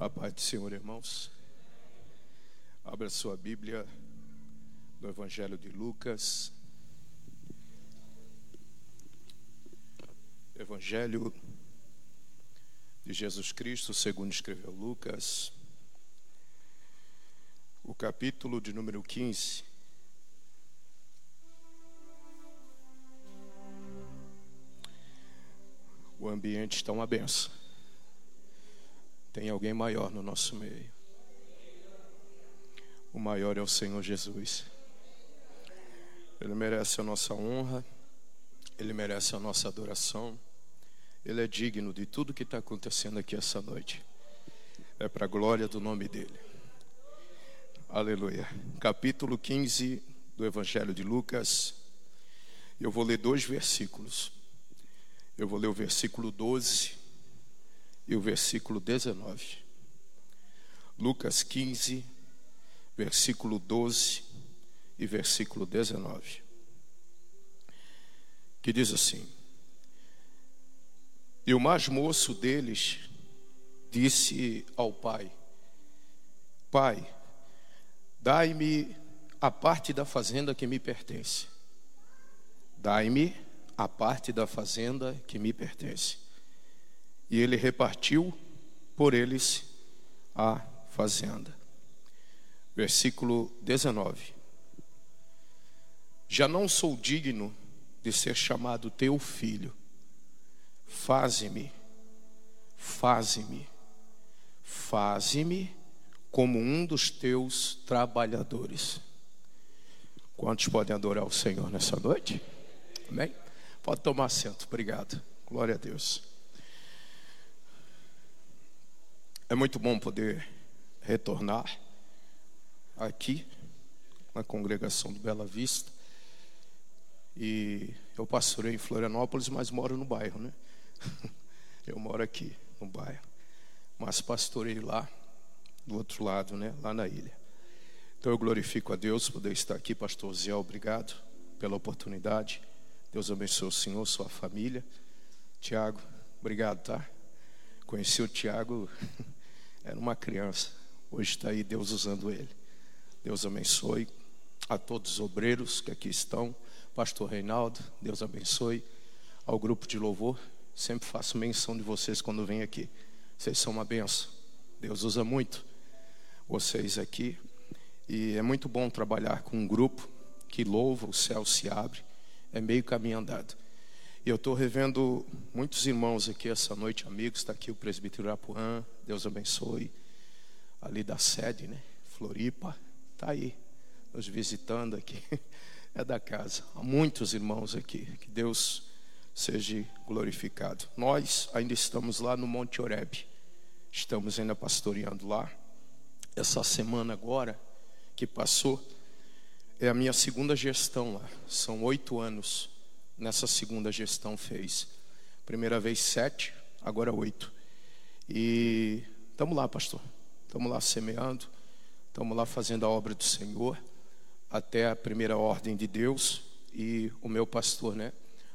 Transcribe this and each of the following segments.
A paz do Senhor, irmãos. Abra sua Bíblia no Evangelho de Lucas. Evangelho de Jesus Cristo, segundo escreveu Lucas, o capítulo de número 15. O ambiente está uma benção. Tem alguém maior no nosso meio. O maior é o Senhor Jesus. Ele merece a nossa honra, ele merece a nossa adoração. Ele é digno de tudo que está acontecendo aqui essa noite. É para a glória do nome dele. Aleluia. Capítulo 15 do Evangelho de Lucas. Eu vou ler dois versículos. Eu vou ler o versículo 12 e o versículo 19. Lucas 15, versículo 12 e versículo 19. Que diz assim: E o mais moço deles disse ao pai: Pai, dai-me a parte da fazenda que me pertence. Dai-me a parte da fazenda que me pertence e ele repartiu por eles a fazenda. Versículo 19. Já não sou digno de ser chamado teu filho. Faze-me, faze-me, faze-me como um dos teus trabalhadores. Quantos podem adorar o Senhor nessa noite? Amém? Pode tomar assento, obrigado. Glória a Deus. É muito bom poder retornar aqui na congregação do Bela Vista. E eu pastorei em Florianópolis, mas moro no bairro, né? Eu moro aqui no bairro, mas pastorei lá do outro lado, né? Lá na ilha. Então eu glorifico a Deus poder estar aqui, pastor Zé, obrigado pela oportunidade. Deus abençoe o senhor, sua família. Tiago, obrigado, tá? Conheci o Tiago Era uma criança. Hoje está aí Deus usando ele. Deus abençoe a todos os obreiros que aqui estão. Pastor Reinaldo, Deus abençoe. Ao grupo de louvor, sempre faço menção de vocês quando venho aqui. Vocês são uma benção. Deus usa muito vocês aqui. E é muito bom trabalhar com um grupo que louva, o céu se abre. É meio caminho andado. Eu estou revendo muitos irmãos aqui essa noite, amigos. Está aqui o presbítero Apuã, Deus abençoe. Ali da sede, né? Floripa, está aí, nos visitando aqui. É da casa. Há muitos irmãos aqui. Que Deus seja glorificado. Nós ainda estamos lá no Monte Oreb. Estamos ainda pastoreando lá. Essa semana agora que passou é a minha segunda gestão lá. São oito anos nessa segunda gestão fez. Primeira vez sete, agora oito. E estamos lá, pastor. Estamos lá semeando, estamos lá fazendo a obra do Senhor, até a primeira ordem de Deus e o meu pastor, né?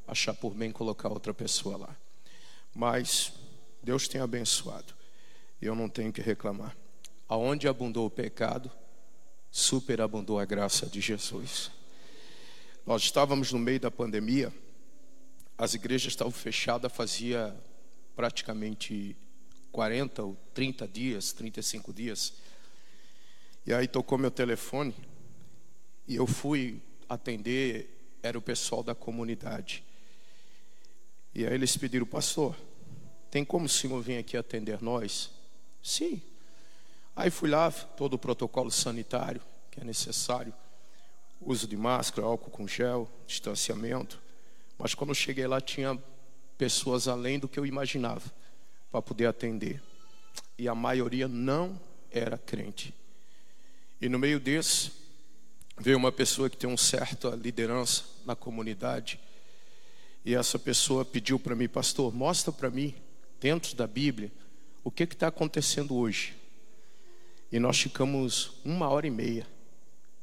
Achar por bem colocar outra pessoa lá. Mas Deus tem abençoado eu não tenho que reclamar. Aonde abundou o pecado, superabundou a graça de Jesus. Nós estávamos no meio da pandemia, as igrejas estavam fechadas fazia praticamente 40 ou 30 dias, 35 dias. E aí tocou meu telefone e eu fui atender, era o pessoal da comunidade. E aí eles pediram, pastor, tem como o senhor vir aqui atender nós? Sim. Aí fui lá, todo o protocolo sanitário que é necessário uso de máscara, álcool com gel, distanciamento. Mas quando eu cheguei lá, tinha pessoas além do que eu imaginava para poder atender. E a maioria não era crente. E no meio desse, veio uma pessoa que tem uma certa liderança na comunidade. E essa pessoa pediu para mim, pastor, mostra para mim, dentro da Bíblia, o que está acontecendo hoje. E nós ficamos uma hora e meia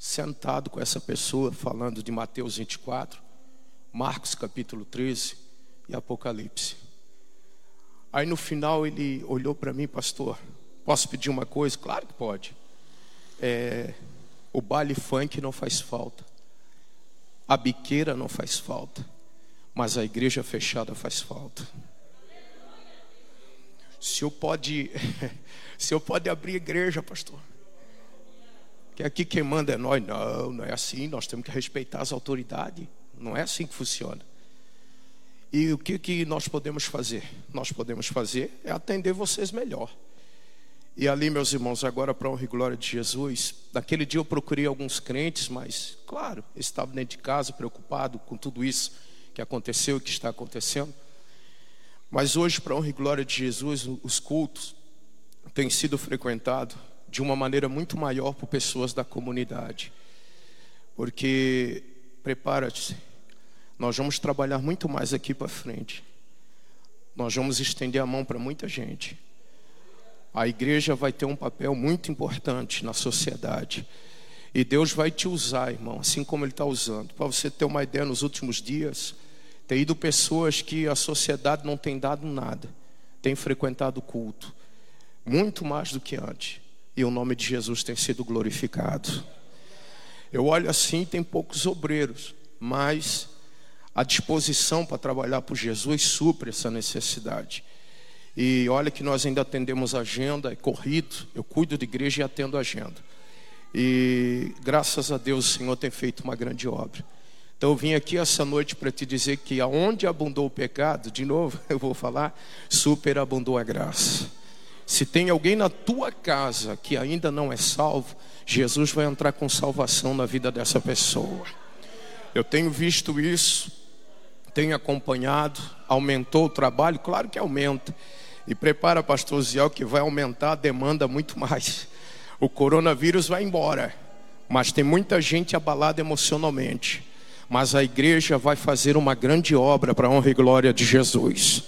sentado com essa pessoa, falando de Mateus 24, Marcos capítulo 13 e Apocalipse. Aí no final ele olhou para mim, pastor, Posso pedir uma coisa? Claro que pode. É, o baile funk não faz falta. A biqueira não faz falta. Mas a igreja fechada faz falta. O senhor pode, o senhor pode abrir igreja, pastor. Que aqui quem manda é nós. Não, não é assim. Nós temos que respeitar as autoridades. Não é assim que funciona. E o que, que nós podemos fazer? Nós podemos fazer é atender vocês melhor. E ali, meus irmãos, agora para honra e glória de Jesus, naquele dia eu procurei alguns crentes, mas, claro, estavam dentro de casa, preocupado com tudo isso que aconteceu e que está acontecendo. Mas hoje, para honra e glória de Jesus, os cultos têm sido frequentados de uma maneira muito maior por pessoas da comunidade. Porque, prepara-te, nós vamos trabalhar muito mais aqui para frente. Nós vamos estender a mão para muita gente. A igreja vai ter um papel muito importante na sociedade. E Deus vai te usar, irmão, assim como Ele está usando. Para você ter uma ideia, nos últimos dias, tem ido pessoas que a sociedade não tem dado nada, tem frequentado o culto, muito mais do que antes. E o nome de Jesus tem sido glorificado. Eu olho assim, tem poucos obreiros, mas a disposição para trabalhar por Jesus supre essa necessidade. E olha que nós ainda atendemos agenda, é corrido, eu cuido de igreja e atendo agenda. E graças a Deus o Senhor tem feito uma grande obra. Então eu vim aqui essa noite para te dizer que aonde abundou o pecado, de novo eu vou falar, superabundou a graça. Se tem alguém na tua casa que ainda não é salvo, Jesus vai entrar com salvação na vida dessa pessoa. Eu tenho visto isso tenho acompanhado, aumentou o trabalho, claro que aumenta. E prepara, pastor Ziel, que vai aumentar a demanda muito mais. O coronavírus vai embora, mas tem muita gente abalada emocionalmente. Mas a igreja vai fazer uma grande obra para a honra e glória de Jesus.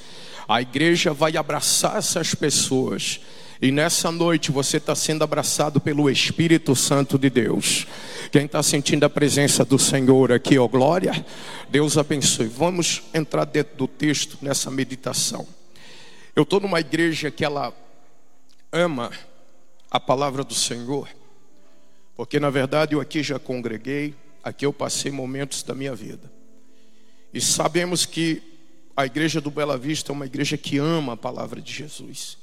A igreja vai abraçar essas pessoas. E nessa noite você está sendo abraçado pelo Espírito Santo de Deus. Quem está sentindo a presença do Senhor aqui, ó glória, Deus abençoe. Vamos entrar dentro do texto nessa meditação. Eu estou numa igreja que ela ama a palavra do Senhor, porque na verdade eu aqui já congreguei, aqui eu passei momentos da minha vida. E sabemos que a igreja do Bela Vista é uma igreja que ama a palavra de Jesus.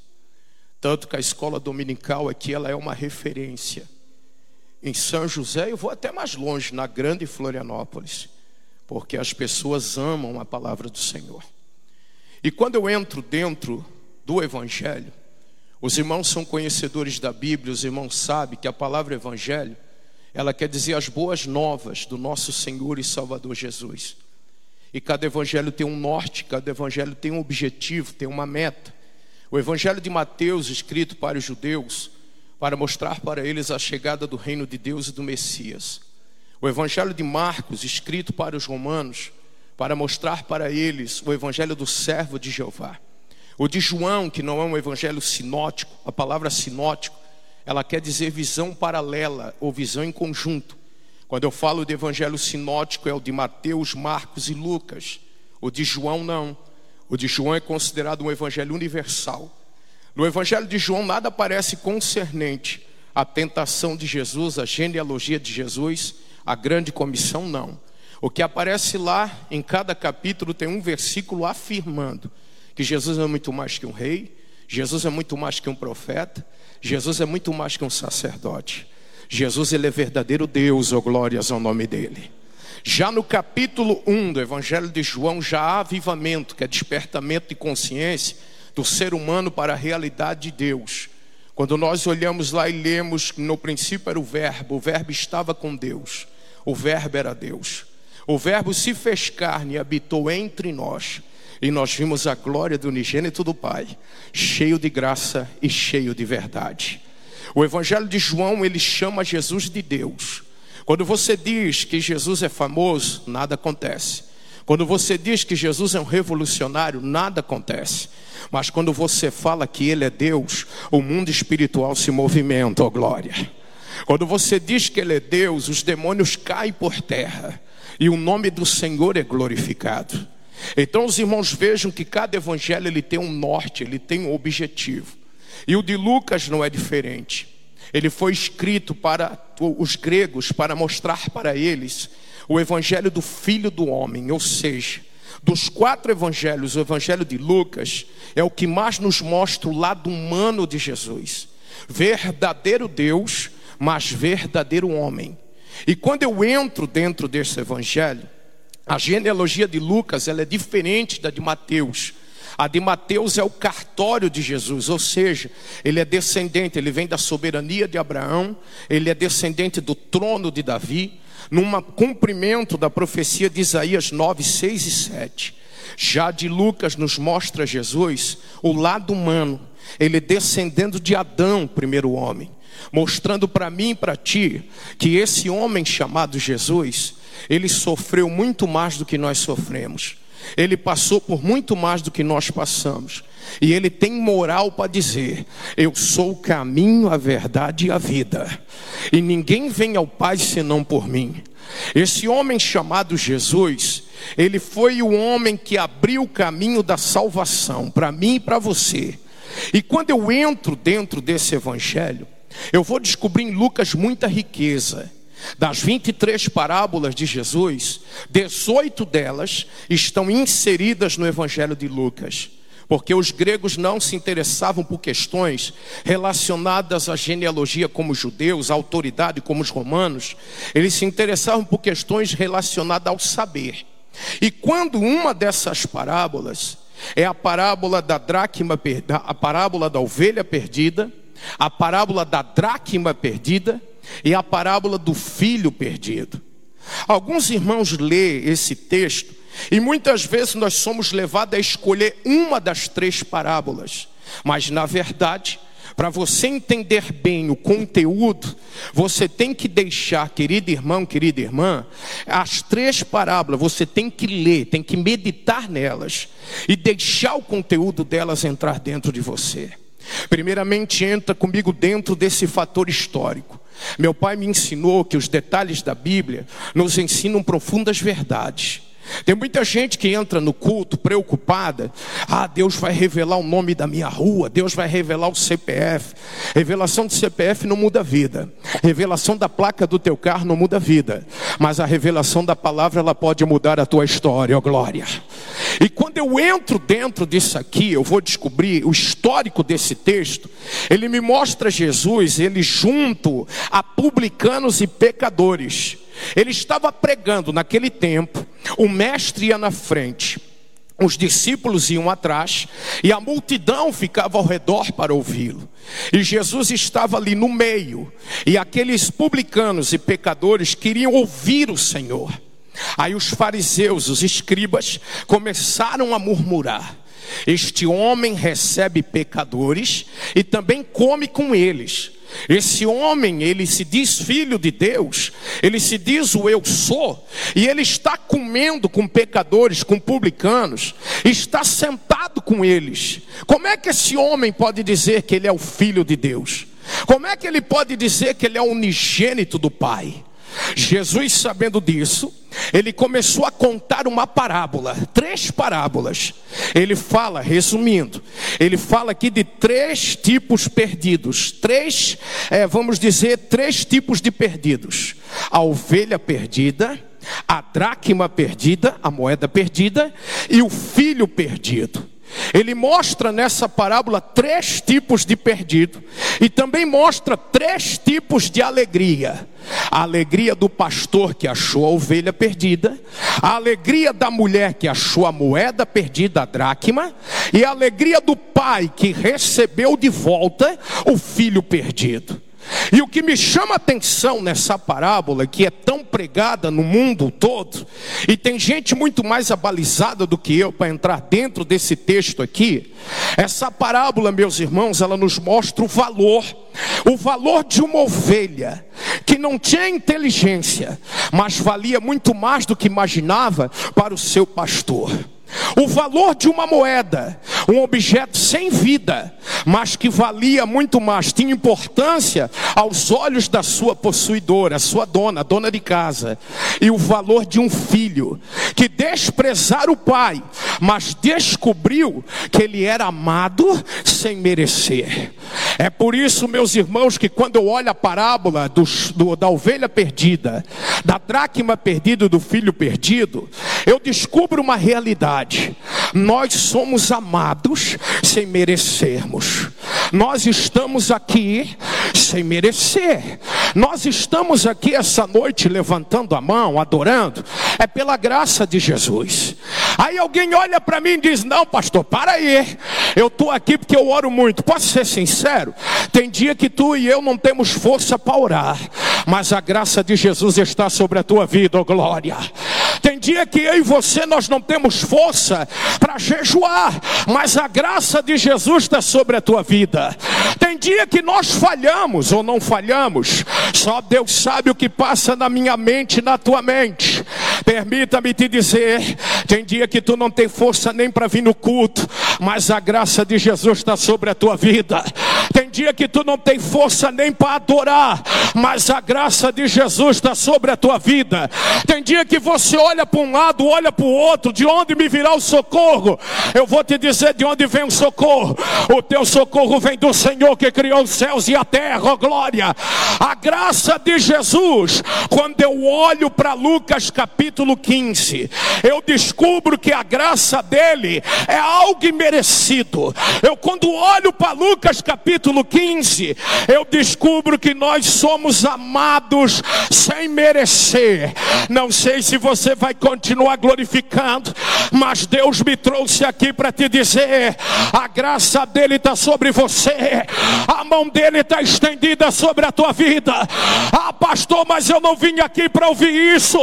Tanto que a escola dominical aqui ela é uma referência em São José, eu vou até mais longe, na grande Florianópolis, porque as pessoas amam a palavra do Senhor. E quando eu entro dentro do Evangelho, os irmãos são conhecedores da Bíblia, os irmãos sabem que a palavra Evangelho, ela quer dizer as boas novas do nosso Senhor e Salvador Jesus. E cada evangelho tem um norte, cada evangelho tem um objetivo, tem uma meta. O evangelho de Mateus, escrito para os judeus, para mostrar para eles a chegada do reino de Deus e do Messias. O Evangelho de Marcos, escrito para os romanos, para mostrar para eles o Evangelho do servo de Jeová. O de João, que não é um evangelho sinótico, a palavra sinótico, ela quer dizer visão paralela ou visão em conjunto. Quando eu falo de evangelho sinótico, é o de Mateus, Marcos e Lucas. O de João, não. O de João é considerado um evangelho universal. No Evangelho de João, nada parece concernente à tentação de Jesus, à genealogia de Jesus, à grande comissão, não. O que aparece lá, em cada capítulo, tem um versículo afirmando que Jesus é muito mais que um rei, Jesus é muito mais que um profeta, Jesus é muito mais que um sacerdote. Jesus ele é verdadeiro Deus, oh glórias ao nome dele. Já no capítulo 1 do Evangelho de João, já há avivamento, que é despertamento de consciência do ser humano para a realidade de Deus. Quando nós olhamos lá e lemos que no princípio era o Verbo, o Verbo estava com Deus, o Verbo era Deus. O Verbo se fez carne e habitou entre nós, e nós vimos a glória do unigênito do Pai, cheio de graça e cheio de verdade. O Evangelho de João, ele chama Jesus de Deus. Quando você diz que Jesus é famoso, nada acontece. Quando você diz que Jesus é um revolucionário, nada acontece. Mas quando você fala que Ele é Deus, o mundo espiritual se movimenta, ó oh glória. Quando você diz que Ele é Deus, os demônios caem por terra e o nome do Senhor é glorificado. Então os irmãos vejam que cada evangelho ele tem um norte, ele tem um objetivo. E o de Lucas não é diferente. Ele foi escrito para os gregos para mostrar para eles o evangelho do filho do homem, ou seja, dos quatro evangelhos, o evangelho de Lucas é o que mais nos mostra o lado humano de Jesus. Verdadeiro Deus, mas verdadeiro homem. E quando eu entro dentro desse evangelho, a genealogia de Lucas ela é diferente da de Mateus. A de Mateus é o cartório de Jesus, ou seja, ele é descendente, ele vem da soberania de Abraão, ele é descendente do trono de Davi, num cumprimento da profecia de Isaías 9, 6 e 7. Já de Lucas nos mostra Jesus, o lado humano, ele descendendo de Adão, primeiro homem, mostrando para mim e para ti que esse homem chamado Jesus, ele sofreu muito mais do que nós sofremos. Ele passou por muito mais do que nós passamos. E ele tem moral para dizer: Eu sou o caminho, a verdade e a vida. E ninguém vem ao Pai senão por mim. Esse homem chamado Jesus, ele foi o homem que abriu o caminho da salvação para mim e para você. E quando eu entro dentro desse evangelho, eu vou descobrir em Lucas muita riqueza. Das 23 parábolas de Jesus, 18 delas estão inseridas no Evangelho de Lucas, porque os gregos não se interessavam por questões relacionadas à genealogia como os judeus, à autoridade como os romanos, eles se interessavam por questões relacionadas ao saber. E quando uma dessas parábolas é a parábola da dracma, a parábola da ovelha perdida, a parábola da dracma perdida, e a parábola do filho perdido. Alguns irmãos lê esse texto e muitas vezes nós somos levados a escolher uma das três parábolas, mas na verdade, para você entender bem o conteúdo, você tem que deixar, querido irmão, querida irmã, as três parábolas, você tem que ler, tem que meditar nelas e deixar o conteúdo delas entrar dentro de você. Primeiramente, entra comigo dentro desse fator histórico. Meu pai me ensinou que os detalhes da Bíblia nos ensinam profundas verdades. Tem muita gente que entra no culto preocupada. Ah, Deus vai revelar o nome da minha rua, Deus vai revelar o CPF. Revelação do CPF não muda a vida. Revelação da placa do teu carro não muda a vida. Mas a revelação da palavra ela pode mudar a tua história, ó glória. E quando eu entro dentro disso aqui, eu vou descobrir o histórico desse texto. Ele me mostra Jesus, ele junto a publicanos e pecadores. Ele estava pregando naquele tempo, o mestre ia na frente, os discípulos iam atrás e a multidão ficava ao redor para ouvi-lo. E Jesus estava ali no meio, e aqueles publicanos e pecadores queriam ouvir o Senhor. Aí os fariseus, os escribas, começaram a murmurar: Este homem recebe pecadores e também come com eles. Esse homem, ele se diz filho de Deus, ele se diz o eu sou, e ele está comendo com pecadores, com publicanos, está sentado com eles. Como é que esse homem pode dizer que ele é o filho de Deus? Como é que ele pode dizer que ele é unigênito do Pai? Jesus, sabendo disso, ele começou a contar uma parábola, três parábolas. Ele fala, resumindo, ele fala aqui de três tipos perdidos, três, é, vamos dizer, três tipos de perdidos: a ovelha perdida, a dracma perdida, a moeda perdida, e o filho perdido. Ele mostra nessa parábola três tipos de perdido e também mostra três tipos de alegria: a alegria do pastor que achou a ovelha perdida, a alegria da mulher que achou a moeda perdida, a dracma, e a alegria do pai que recebeu de volta o filho perdido. E o que me chama a atenção nessa parábola, que é tão pregada no mundo todo, e tem gente muito mais abalizada do que eu para entrar dentro desse texto aqui, essa parábola, meus irmãos, ela nos mostra o valor, o valor de uma ovelha que não tinha inteligência, mas valia muito mais do que imaginava para o seu pastor. o valor de uma moeda, um objeto sem vida, mas que valia muito mais, tinha importância aos olhos da sua possuidora, sua dona, dona de casa, e o valor de um filho, que desprezara o pai, mas descobriu que ele era amado sem merecer. É por isso, meus irmãos, que quando eu olho a parábola do, do, da ovelha perdida, da dracma perdida, do filho perdido, eu descubro uma realidade. Nós somos amados sem merecermos. Nós estamos aqui sem merecer. Nós estamos aqui essa noite levantando a mão, adorando, é pela graça de Jesus. Aí alguém olha para mim e diz: Não, pastor, para aí. Eu estou aqui porque eu oro muito. Posso ser sincero? Tem dia que tu e eu não temos força para orar, mas a graça de Jesus está sobre a tua vida, oh glória. Dia que eu e você nós não temos força para jejuar, mas a graça de Jesus está sobre a tua vida. Tem dia que nós falhamos ou não falhamos, só Deus sabe o que passa na minha mente na tua mente. Permita-me te dizer: tem dia que tu não tem força nem para vir no culto, mas a graça de Jesus está sobre a tua vida. Tem dia que tu não tem força nem para adorar, mas a graça de Jesus está sobre a tua vida. Tem dia que você olha para um lado, olha para o outro, de onde me virá o socorro? Eu vou te dizer de onde vem o socorro. O teu socorro vem do Senhor que criou os céus e a terra, oh glória. A graça de Jesus, quando eu olho para Lucas capítulo 15, eu descubro que a graça dele é algo imerecido. Eu quando olho para Lucas capítulo 15, eu descubro que nós somos amados sem merecer. Não sei se você vai continuar glorificando, mas Deus me trouxe aqui para te dizer: a graça dele está sobre você, a mão dele está estendida sobre a tua vida. Ah, pastor, mas eu não vim aqui para ouvir isso,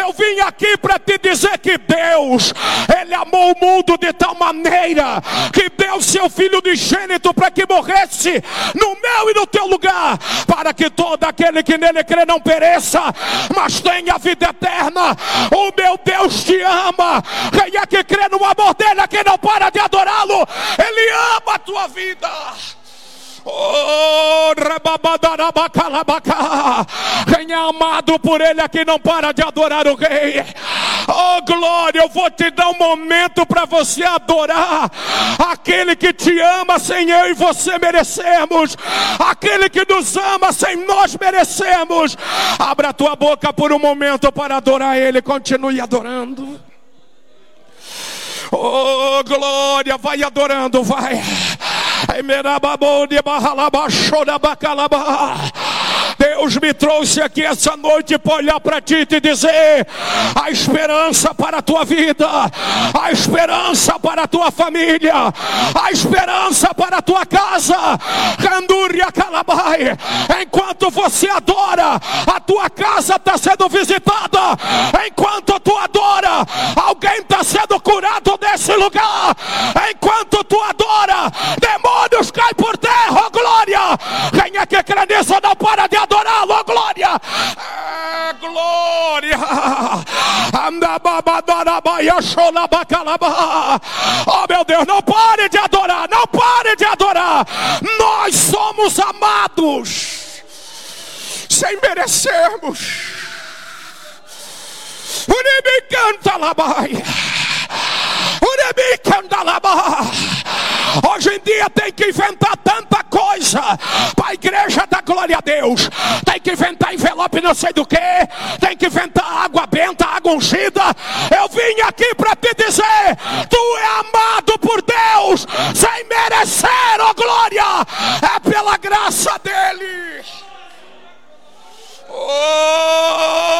eu vim aqui para te dizer que Deus, Ele amou o mundo de tal maneira que deu seu Filho unigênito para que morresse no meu e no teu lugar, para que todo aquele que nele crê não pereça, mas tenha vida eterna. O meu Deus te ama. Quem é que crê no amor dele, é quem não para de adorá-lo, ele ama a tua vida. Oh, quem é amado por Ele aqui não para de adorar o Rei. Oh, glória, eu vou te dar um momento para você adorar aquele que te ama sem eu e você merecemos, aquele que nos ama sem nós merecemos. Abra a tua boca por um momento para adorar Ele, continue adorando. Oh, glória, vai adorando, vai. Amen. Ababo de Bahalaba Shodabakalaba. Deus me trouxe aqui essa noite para olhar para ti e te dizer: a esperança para a tua vida, a esperança para a tua família, a esperança para a tua casa. Canduria Calabai, enquanto você adora, a tua casa está sendo visitada. Enquanto tu adora, alguém está sendo curado desse lugar. Enquanto tu adora, demônios caem por terra, oh glória. Quem é que crê nisso não para de adorá-lo, oh glória. É, glória. Oh meu Deus, não pare de adorar, não pare de adorar. Nós somos amados sem merecermos. Uribe canta labai. Uribe canta labai. Dia tem que inventar tanta coisa para a igreja da glória a Deus. Tem que inventar envelope não sei do que. Tem que inventar água benta, água ungida. Eu vim aqui para te dizer: tu é amado por Deus sem merecer, oh glória. É pela graça dele. Oh,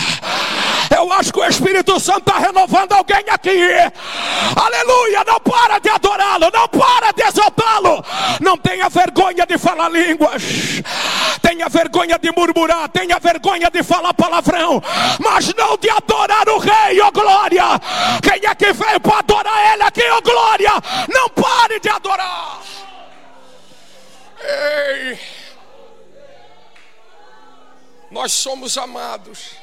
Eu acho que o Espírito Santo está renovando alguém aqui. Aleluia! Não para de adorá-lo, não para de exaltá-lo, não tenha vergonha de falar línguas. Tenha vergonha de murmurar, tenha vergonha de falar palavrão, mas não de adorar o rei, ó oh glória. Quem é que veio para adorar ele aqui, ó oh glória? Não pare de adorar. Ei. Nós somos amados.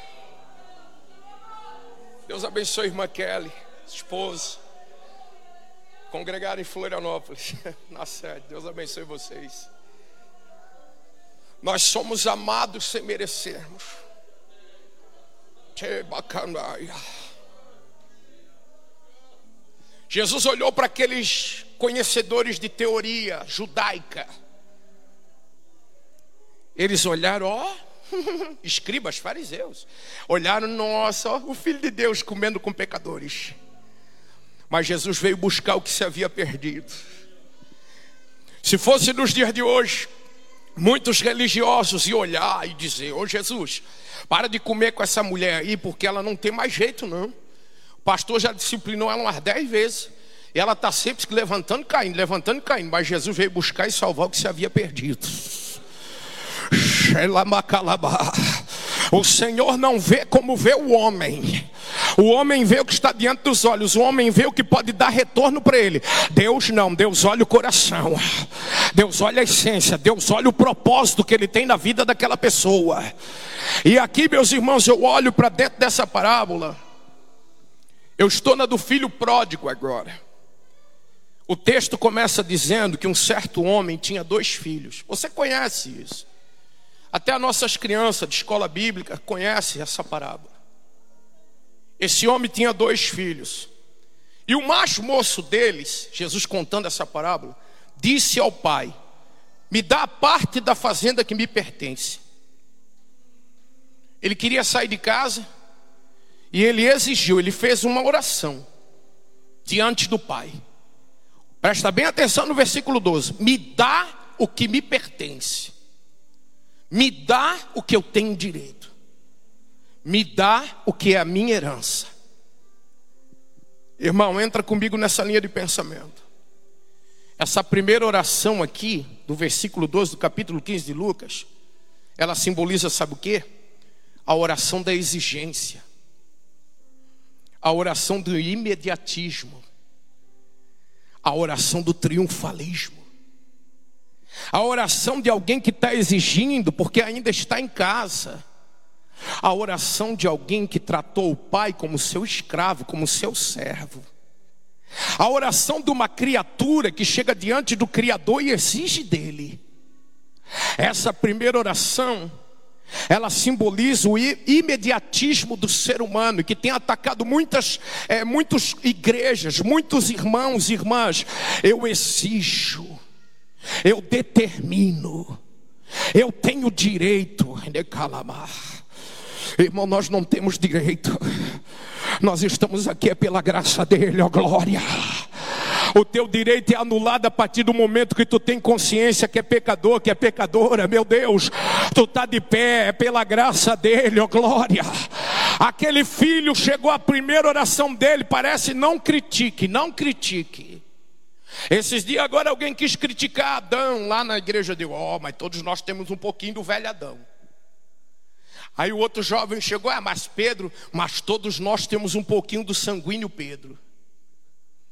Deus abençoe a irmã Kelly, esposa. Congregar em Florianópolis, na sede. Deus abençoe vocês. Nós somos amados sem merecermos. Que bacanaia. Jesus olhou para aqueles conhecedores de teoria judaica. Eles olharam, ó, escribas, fariseus. Olharam, nossa, o Filho de Deus comendo com pecadores. Mas Jesus veio buscar o que se havia perdido. Se fosse nos dias de hoje, muitos religiosos iam olhar e dizer: Ô Jesus, para de comer com essa mulher aí, porque ela não tem mais jeito, não. O pastor já disciplinou ela umas dez vezes. E ela está sempre levantando e caindo, levantando e caindo. Mas Jesus veio buscar e salvar o que se havia perdido. O Senhor não vê como vê o homem. O homem vê o que está diante dos olhos, o homem vê o que pode dar retorno para ele. Deus não, Deus olha o coração, Deus olha a essência, Deus olha o propósito que ele tem na vida daquela pessoa. E aqui, meus irmãos, eu olho para dentro dessa parábola. Eu estou na do filho pródigo agora. O texto começa dizendo que um certo homem tinha dois filhos. Você conhece isso? Até as nossas crianças de escola bíblica conhecem essa parábola. Esse homem tinha dois filhos. E o mais moço deles, Jesus contando essa parábola, disse ao pai: Me dá a parte da fazenda que me pertence. Ele queria sair de casa e ele exigiu, ele fez uma oração diante do pai. Presta bem atenção no versículo 12: Me dá o que me pertence. Me dá o que eu tenho direito. Me dá o que é a minha herança. Irmão, entra comigo nessa linha de pensamento. Essa primeira oração aqui, do versículo 12 do capítulo 15 de Lucas, ela simboliza, sabe o que? A oração da exigência, a oração do imediatismo, a oração do triunfalismo. A oração de alguém que está exigindo porque ainda está em casa. A oração de alguém que tratou o pai como seu escravo, como seu servo. A oração de uma criatura que chega diante do Criador e exige dele. Essa primeira oração, ela simboliza o imediatismo do ser humano que tem atacado muitas, é, muitas igrejas, muitos irmãos e irmãs. Eu exijo eu determino, eu tenho direito de calamar. Irmão, nós não temos direito, nós estamos aqui é pela graça dEle, ó glória. O teu direito é anulado a partir do momento que tu tem consciência que é pecador, que é pecadora, meu Deus. Tu está de pé, é pela graça dele, ó glória. Aquele filho chegou à primeira oração dele, parece não critique, não critique. Esses dias agora alguém quis criticar Adão lá na igreja de, ó, oh, mas todos nós temos um pouquinho do velho Adão. Aí o outro jovem chegou, ah, mas Pedro, mas todos nós temos um pouquinho do sanguíneo Pedro.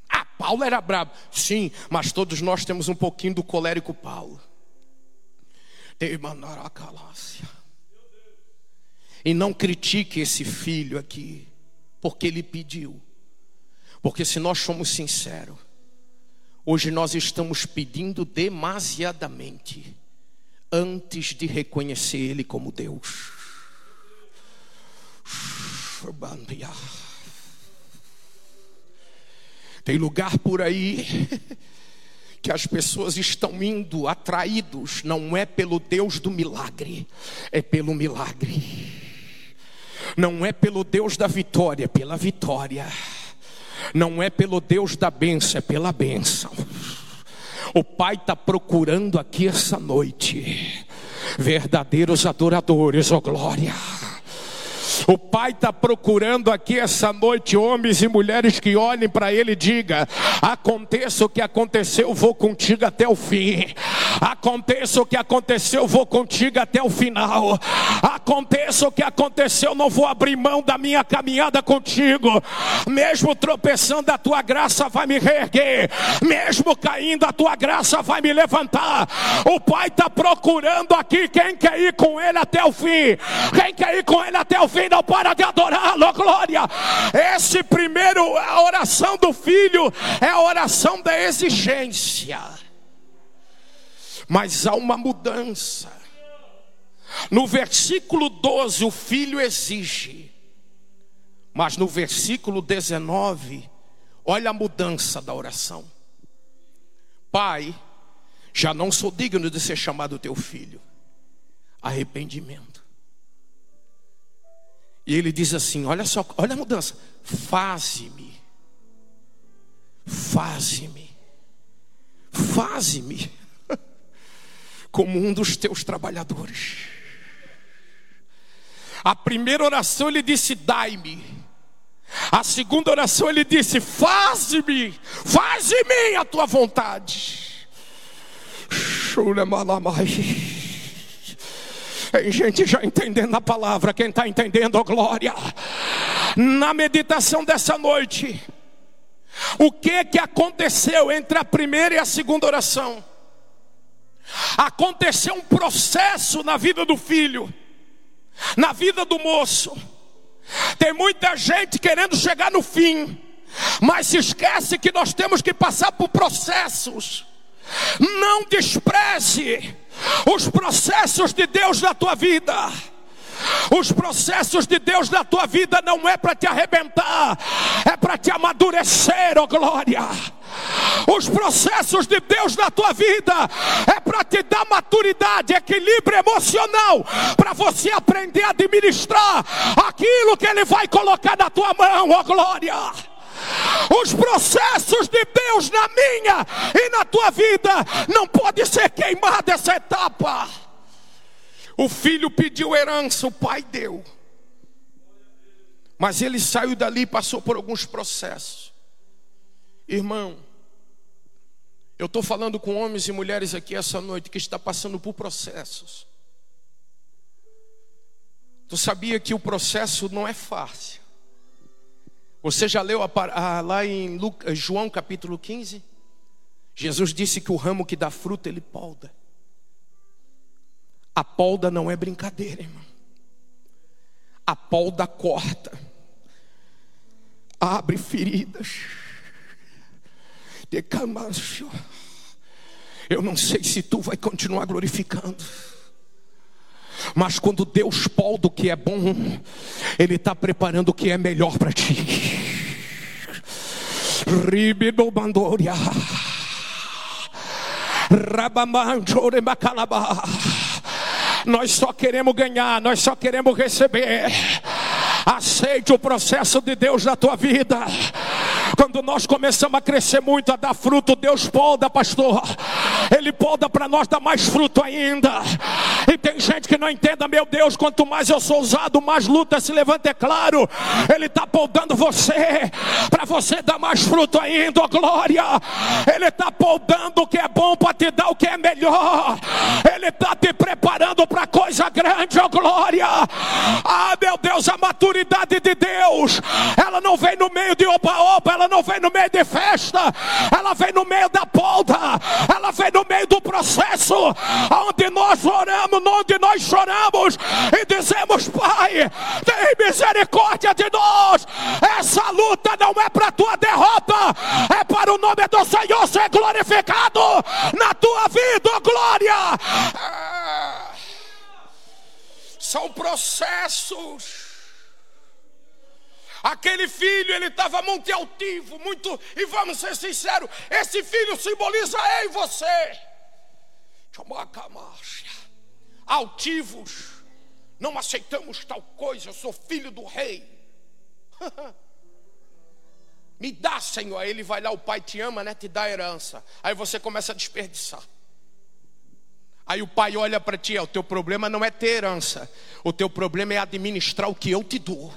Ah, Paulo era brabo. Sim, mas todos nós temos um pouquinho do colérico Paulo. E não critique esse filho aqui, porque ele pediu. Porque se nós somos sinceros, Hoje nós estamos pedindo demasiadamente antes de reconhecer Ele como Deus. Tem lugar por aí que as pessoas estão indo atraídos, não é pelo Deus do milagre, é pelo milagre. Não é pelo Deus da vitória, é pela vitória não é pelo Deus da bênção, é pela bênção. O Pai está procurando aqui essa noite verdadeiros adoradores, ó oh glória. O Pai está procurando aqui essa noite homens e mulheres que olhem para Ele e digam: aconteça o que aconteceu, vou contigo até o fim. Aconteça o que aconteceu, vou contigo até o final. Aconteça o que aconteceu, não vou abrir mão da minha caminhada contigo. Mesmo tropeçando, a tua graça vai me reerguer. Mesmo caindo, a tua graça vai me levantar. O Pai está procurando aqui quem quer ir com Ele até o fim. Quem quer ir com Ele até o fim, não para de adorá-lo, glória. Esse primeiro, a oração do filho, é a oração da exigência. Mas há uma mudança. No versículo 12, o filho exige. Mas no versículo 19, olha a mudança da oração. Pai, já não sou digno de ser chamado teu filho. Arrependimento. E ele diz assim: olha só, olha a mudança. Faze-me. Faze-me. Faze-me como um dos teus trabalhadores. A primeira oração ele disse: Dai-me. A segunda oração ele disse: Faze-me, faze-me a tua vontade. Tem gente já entendendo a palavra, quem está entendendo, oh glória. Na meditação dessa noite, o que que aconteceu entre a primeira e a segunda oração? Aconteceu um processo na vida do filho, na vida do moço. Tem muita gente querendo chegar no fim, mas esquece que nós temos que passar por processos. Não despreze os processos de Deus na tua vida. Os processos de Deus na tua vida não é para te arrebentar, é para te amadurecer, ó oh glória. Os processos de Deus na tua vida é para te dar maturidade, equilíbrio emocional, para você aprender a administrar aquilo que Ele vai colocar na tua mão, ó oh glória. Os processos de Deus na minha e na tua vida não pode ser queimada essa etapa. O filho pediu herança, o pai deu. Mas ele saiu dali e passou por alguns processos. Irmão, eu estou falando com homens e mulheres aqui essa noite que está passando por processos. Tu sabia que o processo não é fácil. Você já leu a, a, lá em Lucas, João capítulo 15? Jesus disse que o ramo que dá fruta ele polda. A polda não é brincadeira, irmão. A polda corta, abre feridas. Eu não sei se tu vai continuar glorificando. Mas quando Deus polda o que é bom, Ele está preparando o que é melhor para ti. Ribido bandoria. Rabamanjore macalabá. Nós só queremos ganhar, nós só queremos receber. Aceite o processo de Deus na tua vida. Quando nós começamos a crescer muito, a dar fruto, Deus poda, pastor. Ele poda para nós dar mais fruto ainda. E tem gente que não entenda, meu Deus, quanto mais eu sou usado, mais luta se levanta, é claro. Ele está podando você, para você dar mais fruto ainda, oh glória. Ele está podando o que é bom para te dar o que é melhor. Ele está te preparando para coisa grande, oh glória. Ah, meu Deus, a maturidade de Deus, ela não vem no meio de opa-opa, ela não vem no meio de festa, ela vem no meio da polda, ela vem no meio do processo, onde nós oramos, onde nós choramos e dizemos: Pai, tem misericórdia de nós. Essa luta não é para tua derrota, é para o nome do Senhor ser glorificado na tua vida, glória. São processos Aquele filho, ele estava muito altivo, muito, e vamos ser sinceros, esse filho simboliza eu e você. Altivos, não aceitamos tal coisa, eu sou filho do rei. Me dá, Senhor. Aí ele vai lá, o pai te ama, né? Te dá herança. Aí você começa a desperdiçar. Aí o pai olha para ti, o teu problema não é ter herança, o teu problema é administrar o que eu te dou.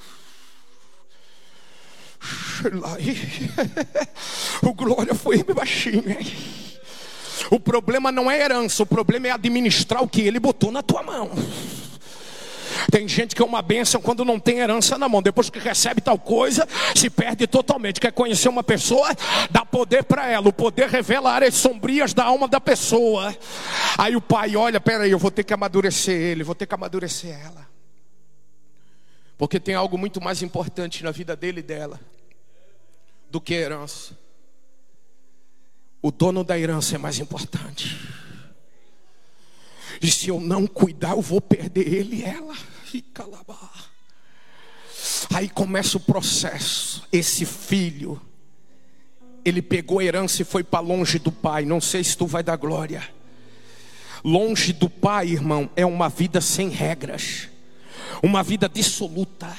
O glória foi baixinho. O problema não é herança, o problema é administrar o que ele botou na tua mão. Tem gente que é uma bênção quando não tem herança na mão. Depois que recebe tal coisa, se perde totalmente. Quer conhecer uma pessoa? Dá poder para ela. O poder revela áreas sombrias da alma da pessoa. Aí o pai olha, peraí, eu vou ter que amadurecer ele, vou ter que amadurecer ela. Porque tem algo muito mais importante na vida dele e dela do que herança. O dono da herança é mais importante. E se eu não cuidar, eu vou perder ele e ela. Fica lá. Aí começa o processo. Esse filho, ele pegou a herança e foi para longe do pai. Não sei se tu vai dar glória. Longe do pai, irmão, é uma vida sem regras, uma vida dissoluta,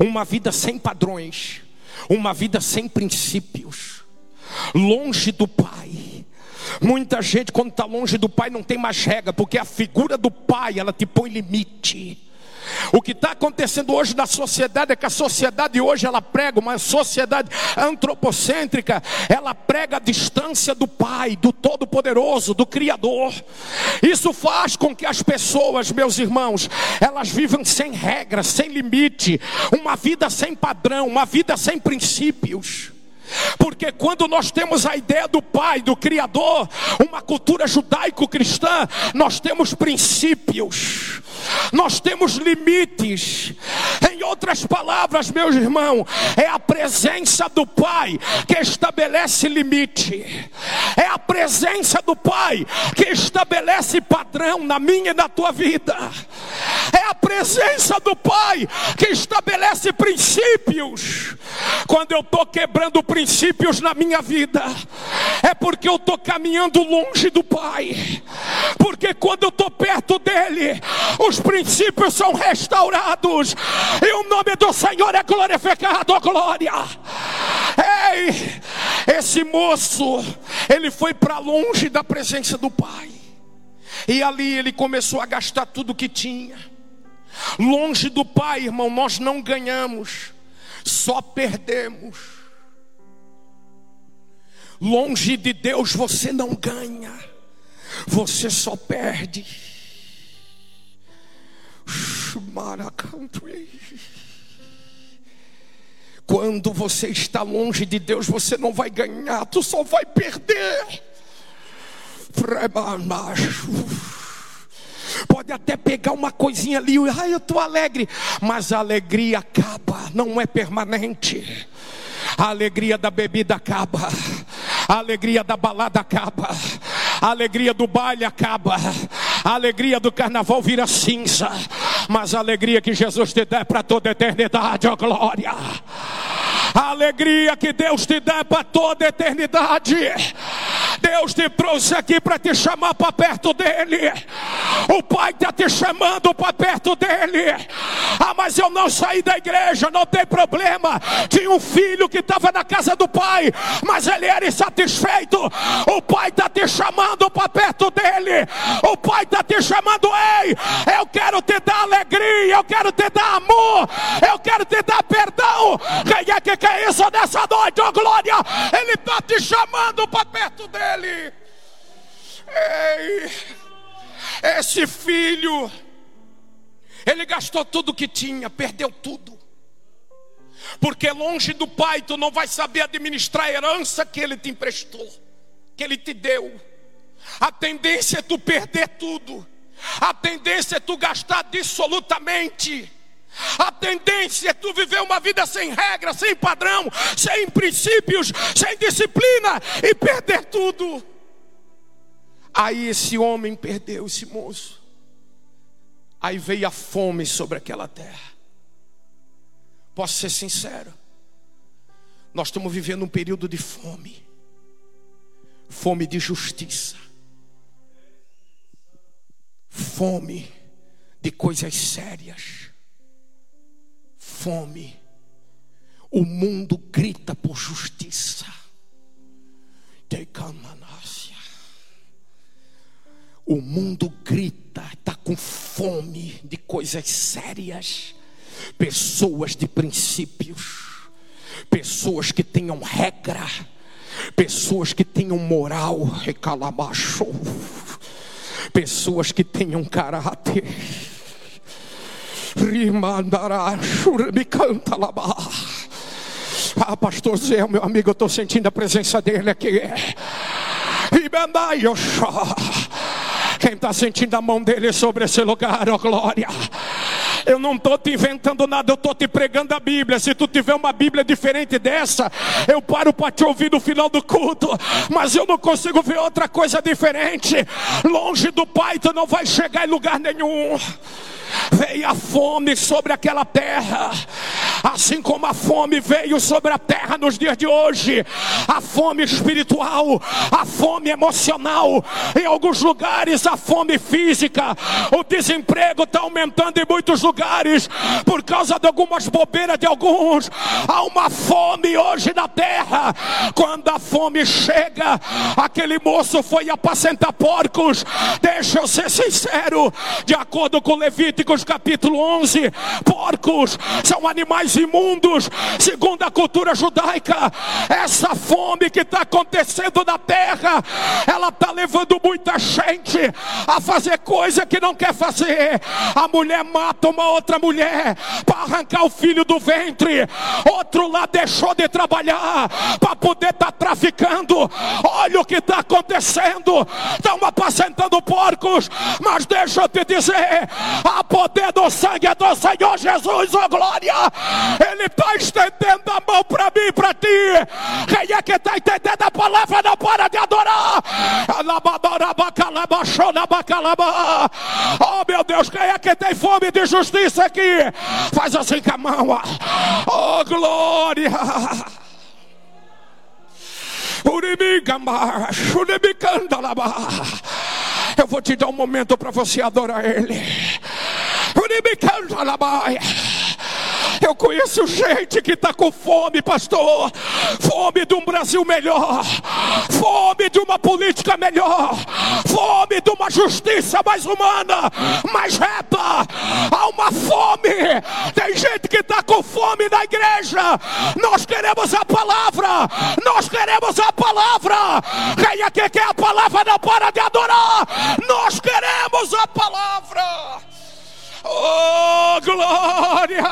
uma vida sem padrões, uma vida sem princípios. Longe do pai Muita gente, quando está longe do pai, não tem mais regra, porque a figura do pai ela te põe limite. O que está acontecendo hoje na sociedade é que a sociedade hoje ela prega uma sociedade antropocêntrica, ela prega a distância do Pai, do Todo-Poderoso, do Criador. Isso faz com que as pessoas, meus irmãos, elas vivam sem regras, sem limite, uma vida sem padrão, uma vida sem princípios. Porque quando nós temos a ideia do Pai, do Criador, uma cultura judaico-cristã, nós temos princípios, nós temos limites. Em outras palavras, meus irmãos, é a presença do Pai que estabelece limite, a presença do Pai que estabelece padrão na minha e na tua vida, é a presença do Pai que estabelece princípios. Quando eu estou quebrando princípios, na minha vida, é porque eu estou caminhando longe do Pai, porque quando eu estou perto dEle, os princípios são restaurados, e o nome do Senhor é glorificado, glória. Ei, esse moço, ele foi para longe da presença do Pai, e ali ele começou a gastar tudo que tinha. Longe do Pai, irmão, nós não ganhamos, só perdemos. Longe de Deus você não ganha, você só perde. Quando você está longe de Deus, você não vai ganhar, tu só vai perder. Pode até pegar uma coisinha ali, ai, eu estou alegre, mas a alegria acaba, não é permanente. A alegria da bebida acaba, a alegria da balada acaba, a alegria do baile acaba, a alegria do carnaval vira cinza, mas a alegria que Jesus te é para toda a eternidade, ó glória. A alegria que Deus te é para toda a eternidade. Deus te trouxe aqui para te chamar para perto dele. O Pai está te chamando para perto dele. Ah, mas eu não saí da igreja, não tem problema. Tinha um filho que estava na casa do pai, mas ele era insatisfeito. O Pai está te chamando para perto dele. O Pai está te chamando, ei, eu quero te dar alegria, eu quero te dar amor, eu quero te dar perdão. Quem é que quer isso nessa noite, oh glória? Ele está te chamando para perto dele dele. Ei, esse filho, ele gastou tudo que tinha, perdeu tudo. Porque longe do pai tu não vai saber administrar a herança que ele te emprestou, que ele te deu. A tendência é tu perder tudo. A tendência é tu gastar dissolutamente. A tendência é tu viver uma vida sem regra, sem padrão, sem princípios, sem disciplina e perder tudo. Aí esse homem perdeu esse moço. Aí veio a fome sobre aquela terra. Posso ser sincero? Nós estamos vivendo um período de fome. Fome de justiça. Fome de coisas sérias fome. O mundo grita por justiça. O mundo grita, está com fome de coisas sérias, pessoas de princípios, pessoas que tenham regra, pessoas que tenham moral, recalamacho, pessoas que tenham caráter. Rimandará, canta labá. Ah, pastor Zé, meu amigo, eu estou sentindo a presença dele aqui. Quem está sentindo a mão dele sobre esse lugar, ó oh glória. Eu não estou te inventando nada, eu estou te pregando a Bíblia. Se tu tiver uma Bíblia diferente dessa, eu paro para te ouvir no final do culto. Mas eu não consigo ver outra coisa diferente. Longe do Pai, tu não vai chegar em lugar nenhum veio a fome sobre aquela terra, assim como a fome veio sobre a terra nos dias de hoje, a fome espiritual, a fome emocional, em alguns lugares a fome física, o desemprego está aumentando em muitos lugares por causa de algumas bobeiras de alguns. Há uma fome hoje na terra. Quando a fome chega, aquele moço foi apacentar porcos. Deixa eu ser sincero, de acordo com Levite Levíticos capítulo 11: porcos são animais imundos, segundo a cultura judaica. Essa fome que está acontecendo na terra, ela está levando muita gente a fazer coisa que não quer fazer. A mulher mata uma outra mulher para arrancar o filho do ventre, outro lá deixou de trabalhar para poder estar tá traficando. Olha o que está acontecendo. Estão apacentando porcos, mas deixa eu te dizer: a poder do sangue é do Senhor Jesus, oh glória. Ele está estendendo a mão para mim e para ti. Quem é que está entendendo a palavra? Não para de adorar. Oh meu Deus, quem é que tem fome de justiça aqui? Faz assim com a mão. Oh glória. Eu vou te dar um momento para você adorar Ele. Eu conheço gente que está com fome, pastor. Fome de um Brasil melhor. Fome de uma política melhor. Fome de uma justiça mais humana, mais reta. Há uma fome. Tem gente que está com fome na igreja. Nós queremos a palavra. Nós queremos a palavra. Quem aqui quer a palavra não para de adorar. Nós queremos a palavra. Oh, glória!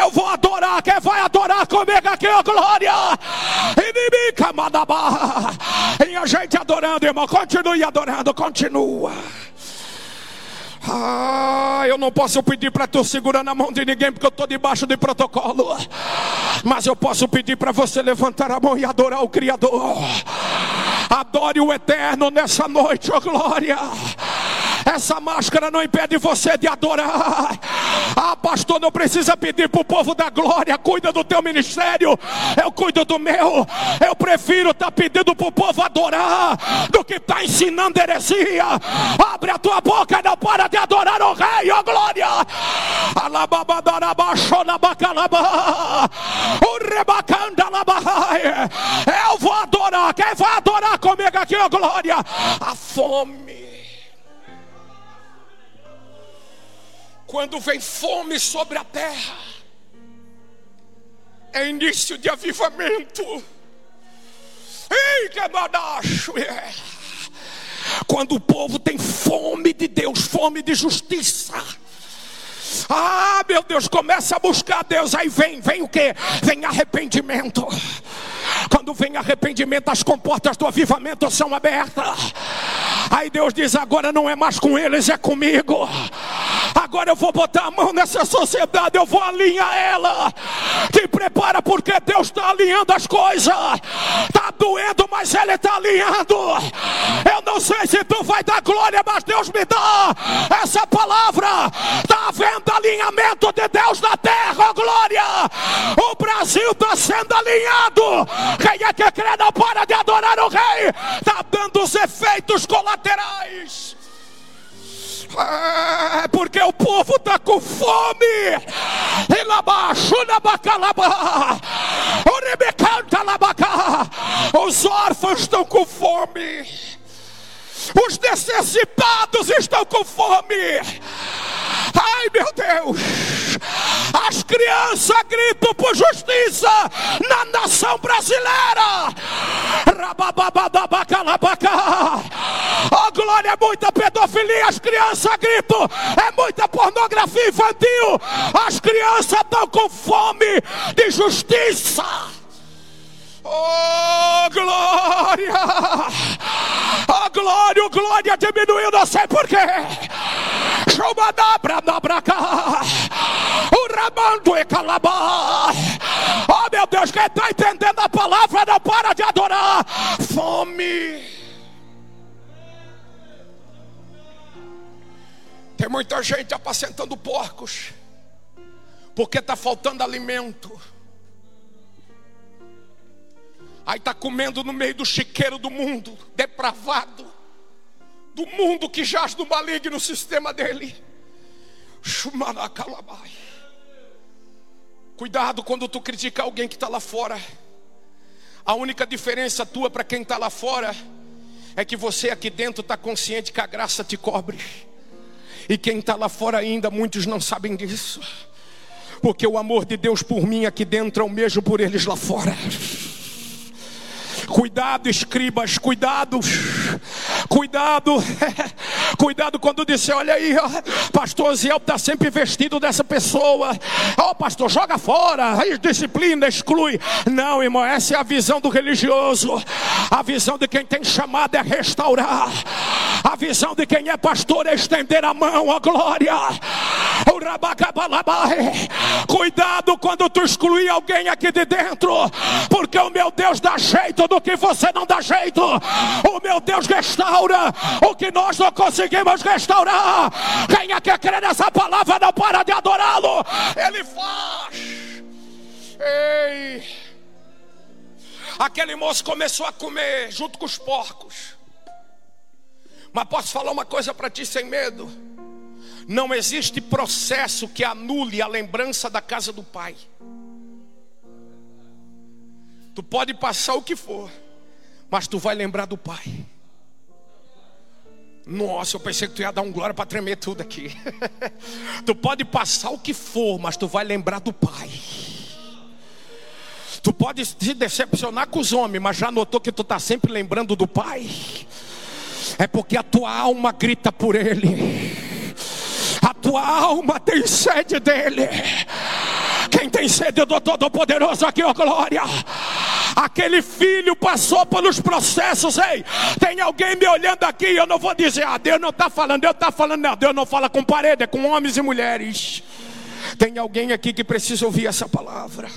Eu vou adorar. Quem vai adorar comigo aqui, oh glória? E a gente adorando, irmão. Continue adorando, continua. Ah, eu não posso pedir para tu segurar na mão de ninguém porque eu estou debaixo de protocolo. Mas eu posso pedir para você levantar a mão e adorar o Criador. Adore o Eterno nessa noite, oh glória. Essa máscara não impede você de adorar. Ah, pastor, não precisa pedir para o povo da glória. Cuida do teu ministério. Eu cuido do meu. Eu prefiro estar tá pedindo para o povo adorar do que estar tá ensinando heresia. Abre a tua boca e não para de adorar o Rei, ó oh glória. Eu vou adorar. Quem vai adorar comigo aqui, ó oh glória? A fome. Quando vem fome sobre a terra, é início de avivamento. Ei! É. Quando o povo tem fome de Deus, fome de justiça. Ah, meu Deus, começa a buscar Deus. Aí vem, vem o que? Vem arrependimento. Quando vem arrependimento, as comportas do avivamento são abertas. Aí Deus diz: agora não é mais com eles, é comigo. Agora eu vou botar a mão nessa sociedade, eu vou alinhar ela. Te prepara, porque Deus está alinhando as coisas. Está doendo, mas Ele está alinhando. Eu não sei se tu vai dar glória, mas Deus me dá essa palavra. Está havendo alinhamento de Deus na terra, oh glória. O Brasil está sendo alinhado. Quem é que crê não para de adorar o Rei, está dando os efeitos colaterais. É porque o povo está com fome. Os órfãos estão com fome. Os necessitados estão com fome as crianças gritam por justiça na nação brasileira. Oh glória, é muita pedofilia, as crianças gritam, é muita pornografia infantil. As crianças estão com fome de justiça. Oh, glória! Oh, glória, o glória diminuiu, não sei porquê. O ramando e calabá. Oh, meu Deus, quem está entendendo a palavra não para de adorar. Fome. Tem muita gente apacentando porcos, porque está faltando alimento. Aí está comendo no meio do chiqueiro do mundo, depravado, do mundo que jaz no maligno sistema dele. Cuidado quando tu critica alguém que está lá fora. A única diferença tua para quem está lá fora é que você aqui dentro está consciente que a graça te cobre. E quem está lá fora ainda, muitos não sabem disso. Porque o amor de Deus por mim aqui dentro é o mesmo por eles lá fora. Cuidado, escribas, cuidado, cuidado, cuidado quando disser: Olha aí, pastor Ziel está sempre vestido dessa pessoa. Ó, oh, pastor, joga fora, disciplina, exclui. Não, irmão, essa é a visão do religioso. A visão de quem tem chamado é restaurar. A visão de quem é pastor é estender a mão, a glória. Cuidado quando tu excluir alguém aqui de dentro, porque o meu Deus dá jeito do que você não dá jeito. O meu Deus restaura o que nós não conseguimos restaurar. Quem é que crê nessa palavra não para de adorá-lo. Ele faz. Ei. Aquele moço começou a comer junto com os porcos. Mas posso falar uma coisa para ti sem medo? Não existe processo que anule a lembrança da casa do Pai. Tu pode passar o que for, mas tu vai lembrar do Pai. Nossa, eu pensei que tu ia dar um glória para tremer tudo aqui. tu pode passar o que for, mas tu vai lembrar do Pai. Tu pode se decepcionar com os homens, mas já notou que tu está sempre lembrando do Pai? É porque a tua alma grita por Ele. A tua alma tem sede dEle. Quem tem sede do Todo-Poderoso aqui, ó glória. Aquele filho passou pelos processos, ei. Tem alguém me olhando aqui, eu não vou dizer, ah, Deus não está falando, Deus está falando, não. Deus não fala com parede, é com homens e mulheres. Tem alguém aqui que precisa ouvir essa palavra.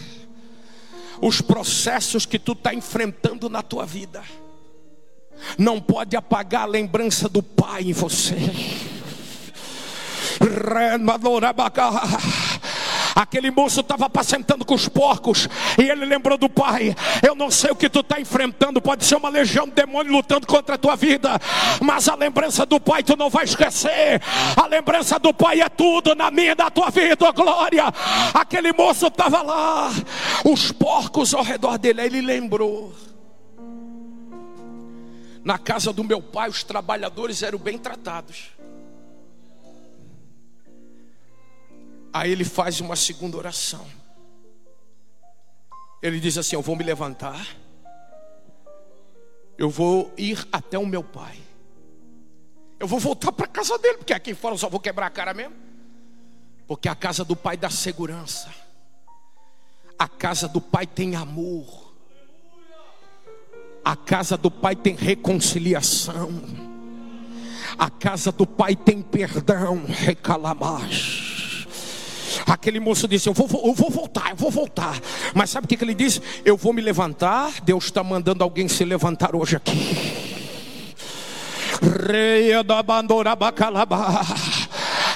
Os processos que tu está enfrentando na tua vida não pode apagar a lembrança do Pai em você. Aquele moço estava apacentando com os porcos e ele lembrou do pai. Eu não sei o que tu está enfrentando, pode ser uma legião de demônio lutando contra a tua vida, mas a lembrança do pai tu não vai esquecer. A lembrança do pai é tudo na minha, na tua vida, glória. Aquele moço estava lá, os porcos ao redor dele, ele lembrou. Na casa do meu pai, os trabalhadores eram bem tratados. Aí ele faz uma segunda oração. Ele diz assim: Eu vou me levantar, eu vou ir até o meu pai, eu vou voltar para a casa dele, porque aqui fora eu só vou quebrar a cara mesmo. Porque a casa do pai dá segurança, a casa do pai tem amor, a casa do pai tem reconciliação, a casa do pai tem perdão, reclamar. Aquele moço disse: eu vou, eu vou voltar, eu vou voltar. Mas sabe o que, ele disse? Eu vou me levantar. Deus está mandando alguém se levantar hoje aqui. Reia da bandora bacalabá.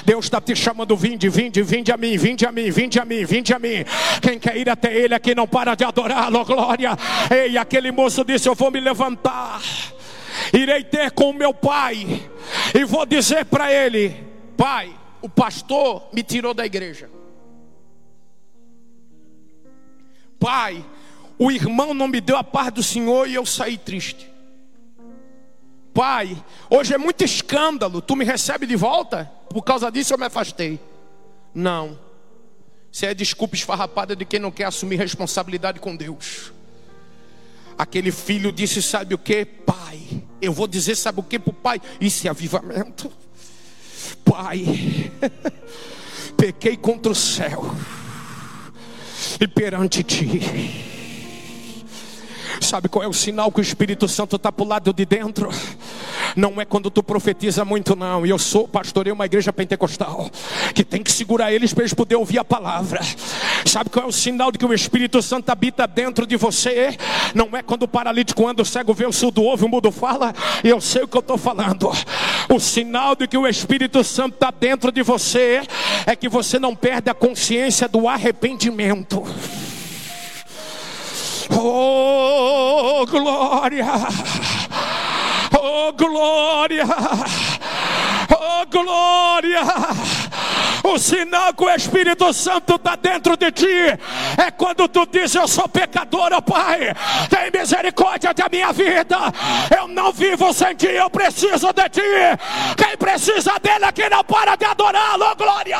Deus está te chamando, vinde, vinde, vinde a mim, vinde a mim, vinde a mim, vinde a mim. Quem quer ir até Ele aqui não para de adorá-lo, glória. Ei, aquele moço disse: Eu vou me levantar, irei ter com o meu pai, e vou dizer para ele: Pai, o pastor me tirou da igreja. Pai, o irmão não me deu a paz do Senhor e eu saí triste. pai, hoje é muito escândalo, tu me recebe de volta? Por causa disso eu me afastei. Não. Isso é desculpa esfarrapada de quem não quer assumir responsabilidade com Deus. Aquele filho disse: Sabe o que, pai? Eu vou dizer: Sabe o que para o pai? Isso é avivamento. Pai, pequei contra o céu e perante ti. Sabe qual é o sinal que o Espírito Santo está para o lado de dentro? Não é quando tu profetiza muito, não. E eu sou, pastorei uma igreja pentecostal que tem que segurar eles para eles poderem ouvir a palavra. Sabe qual é o sinal de que o Espírito Santo habita dentro de você? Não é quando o paralítico anda, o cego vê, o surdo ouve, o mudo fala. E eu sei o que eu estou falando. O sinal de que o Espírito Santo está dentro de você é que você não perde a consciência do arrependimento. Oh, glória! Oh, glória! Oh, glória! O sinal que o Espírito Santo está dentro de ti é quando tu diz: Eu sou pecador, oh Pai, tem misericórdia da minha vida. Eu não vivo sem ti, eu preciso de ti. Quem precisa dele é não para de adorá-lo, oh, glória.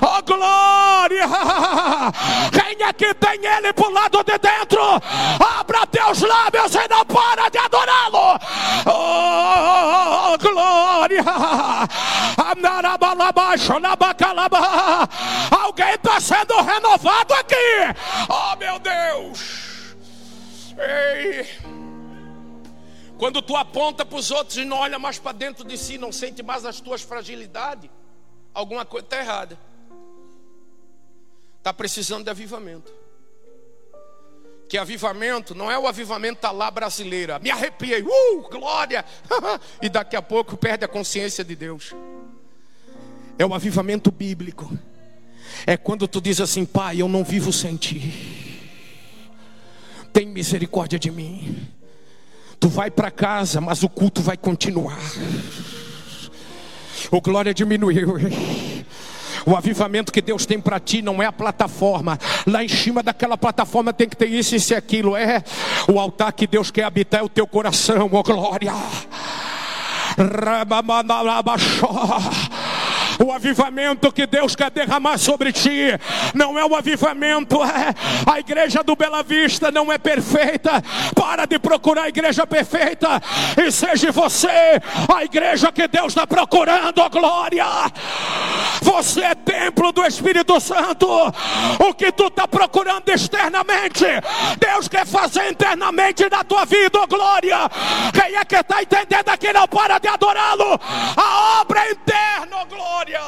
Oh, glória! Quem é que tem ele pro lado de dentro? Abra teus lábios e não para de adorá-lo. Oh, glória! Alguém está sendo renovado aqui. Oh, meu Deus! Ei! Quando tu aponta para os outros e não olha mais para dentro de si, não sente mais as tuas fragilidades, alguma coisa está errada. Está precisando de avivamento. Que avivamento não é o avivamento da lá brasileira. Me arrepiei, uh, glória! e daqui a pouco perde a consciência de Deus. É o avivamento bíblico. É quando tu diz assim, Pai, eu não vivo sem ti. Tem misericórdia de mim. Tu vai para casa, mas o culto vai continuar. O glória diminuiu. O avivamento que Deus tem para ti não é a plataforma. Lá em cima daquela plataforma tem que ter isso, isso e aquilo. É o altar que Deus quer habitar é o teu coração, oh glória. O avivamento que Deus quer derramar sobre ti não é o avivamento, é a igreja do Bela Vista não é perfeita. Para de procurar a igreja perfeita e seja você a igreja que Deus está procurando, oh glória. Você é templo do Espírito Santo. O que tu está procurando externamente, Deus quer fazer internamente na tua vida, oh glória. Quem é que está entendendo aqui não para de adorá-lo? A obra é interna, oh glória glória.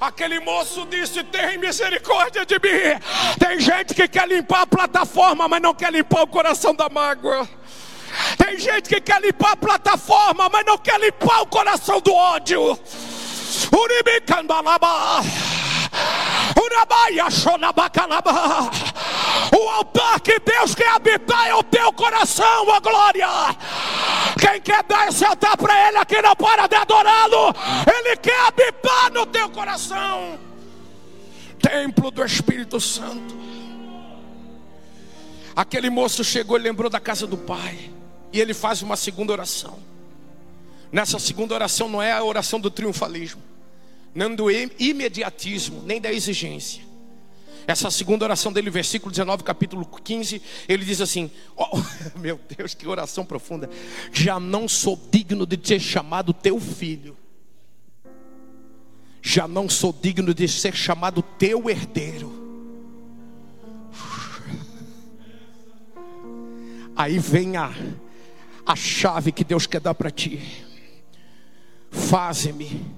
Aquele moço disse: Tem misericórdia de mim. Tem gente que quer limpar a plataforma, mas não quer limpar o coração da mágoa. Tem gente que quer limpar a plataforma, mas não quer limpar o coração do ódio. O altar que Deus quer habitar é o teu coração, a glória. Quem quer dar esse altar para Ele aqui não para de adorá-lo. Ele quer habitar no teu coração. Templo do Espírito Santo. Aquele moço chegou e lembrou da casa do pai. E ele faz uma segunda oração. Nessa segunda oração não é a oração do triunfalismo nem do imediatismo, nem da exigência. Essa segunda oração dele, versículo 19, capítulo 15, ele diz assim: oh, Meu Deus, que oração profunda. Já não sou digno de ser chamado teu filho. Já não sou digno de ser chamado teu herdeiro. Aí vem a, a chave que Deus quer dar para ti. Faze-me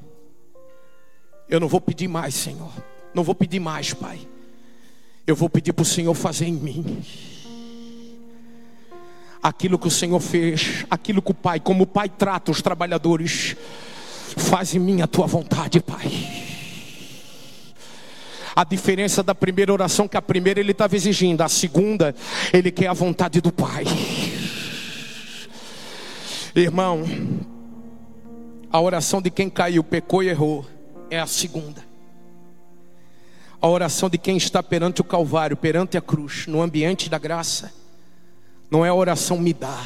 eu não vou pedir mais, Senhor. Não vou pedir mais, Pai. Eu vou pedir para o Senhor fazer em mim aquilo que o Senhor fez, aquilo que o Pai, como o Pai trata os trabalhadores, faz em mim a tua vontade, Pai. A diferença da primeira oração, que a primeira ele estava exigindo, a segunda, ele quer a vontade do Pai. Irmão, a oração de quem caiu, pecou e errou é a segunda. A oração de quem está perante o Calvário, perante a cruz, no ambiente da graça, não é a oração me dá,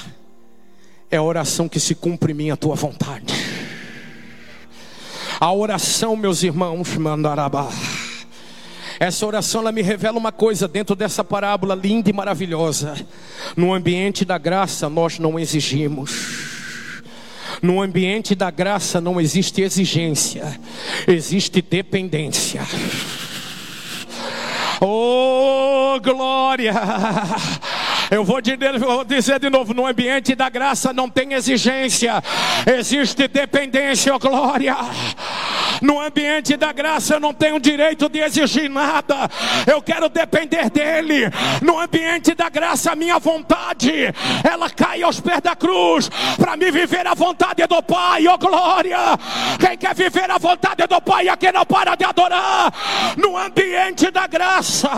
é a oração que se cumpre em mim a tua vontade. A oração, meus irmãos, mandarabá. Essa oração ela me revela uma coisa dentro dessa parábola linda e maravilhosa. No ambiente da graça nós não exigimos. No ambiente da graça não existe exigência, existe dependência. Oh, glória! Eu vou dizer de novo: no ambiente da graça não tem exigência, existe dependência, oh glória. No ambiente da graça eu não tenho direito de exigir nada, eu quero depender dEle. No ambiente da graça, a minha vontade, ela cai aos pés da cruz, para me viver a vontade do Pai, oh glória. Quem quer viver a vontade do Pai, aqui não para de adorar, no ambiente da graça,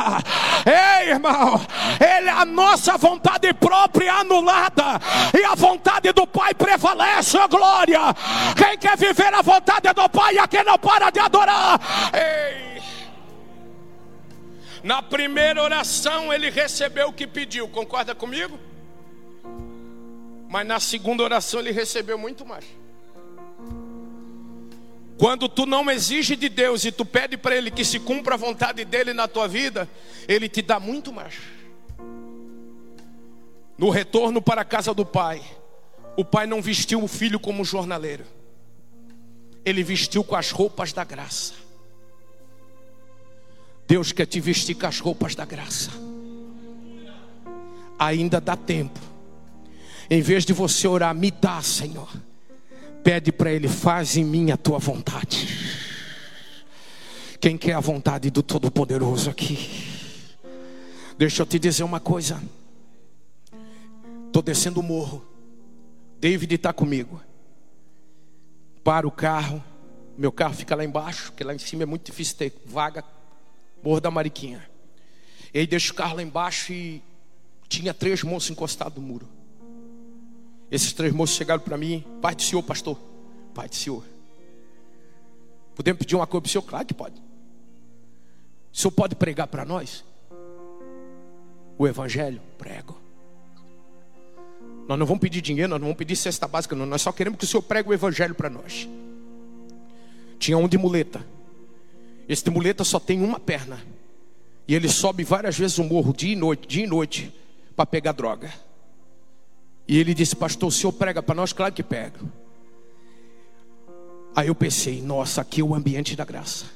ei irmão, Ele é a nossa vontade própria anulada, e a vontade do Pai prevalece, oh glória. Quem quer viver a vontade do Pai, aqui não não para de adorar. Ei. Na primeira oração ele recebeu o que pediu, concorda comigo? Mas na segunda oração ele recebeu muito mais. Quando tu não exige de Deus e tu pede para Ele que se cumpra a vontade dele na tua vida, Ele te dá muito mais. No retorno para a casa do Pai, o Pai não vestiu o filho como jornaleiro ele vestiu com as roupas da graça. Deus quer te vestir com as roupas da graça. Ainda dá tempo. Em vez de você orar, me dá, Senhor. Pede para Ele, faz em mim a tua vontade. Quem quer a vontade do Todo-Poderoso aqui? Deixa eu te dizer uma coisa. Estou descendo o morro. David está comigo para o carro, meu carro fica lá embaixo, porque lá em cima é muito difícil ter vaga, Morro da Mariquinha. E aí deixo o carro lá embaixo e tinha três moços encostados no muro. Esses três moços chegaram para mim, Pai do Senhor, pastor, Pai do Senhor. Podemos pedir uma coisa para o Senhor? Claro que pode. O Senhor pode pregar para nós? O Evangelho? Prego. Nós não vamos pedir dinheiro, nós não vamos pedir cesta básica, não. Nós só queremos que o Senhor pregue o Evangelho para nós. Tinha um de muleta. Esse de muleta só tem uma perna. E ele sobe várias vezes o morro, dia e noite, dia e noite, para pegar droga. E ele disse, pastor, o senhor prega para nós? Claro que pega. Aí eu pensei, nossa, aqui é o ambiente da graça.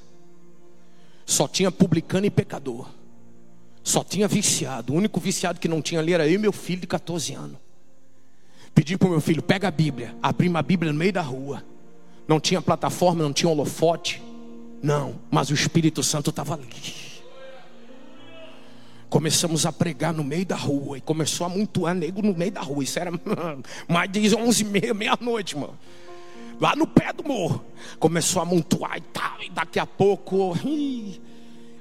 Só tinha publicano e pecador. Só tinha viciado. O único viciado que não tinha ali era eu e meu filho de 14 anos. Pedi para o meu filho, pega a Bíblia. Abri uma Bíblia no meio da rua. Não tinha plataforma, não tinha holofote. Não, mas o Espírito Santo estava ali. Começamos a pregar no meio da rua. E começou a amontoar nego no meio da rua. Isso era mais de 11 e meia, meia-noite, mano. Lá no pé do morro. Começou a amontoar e tal. E daqui a pouco,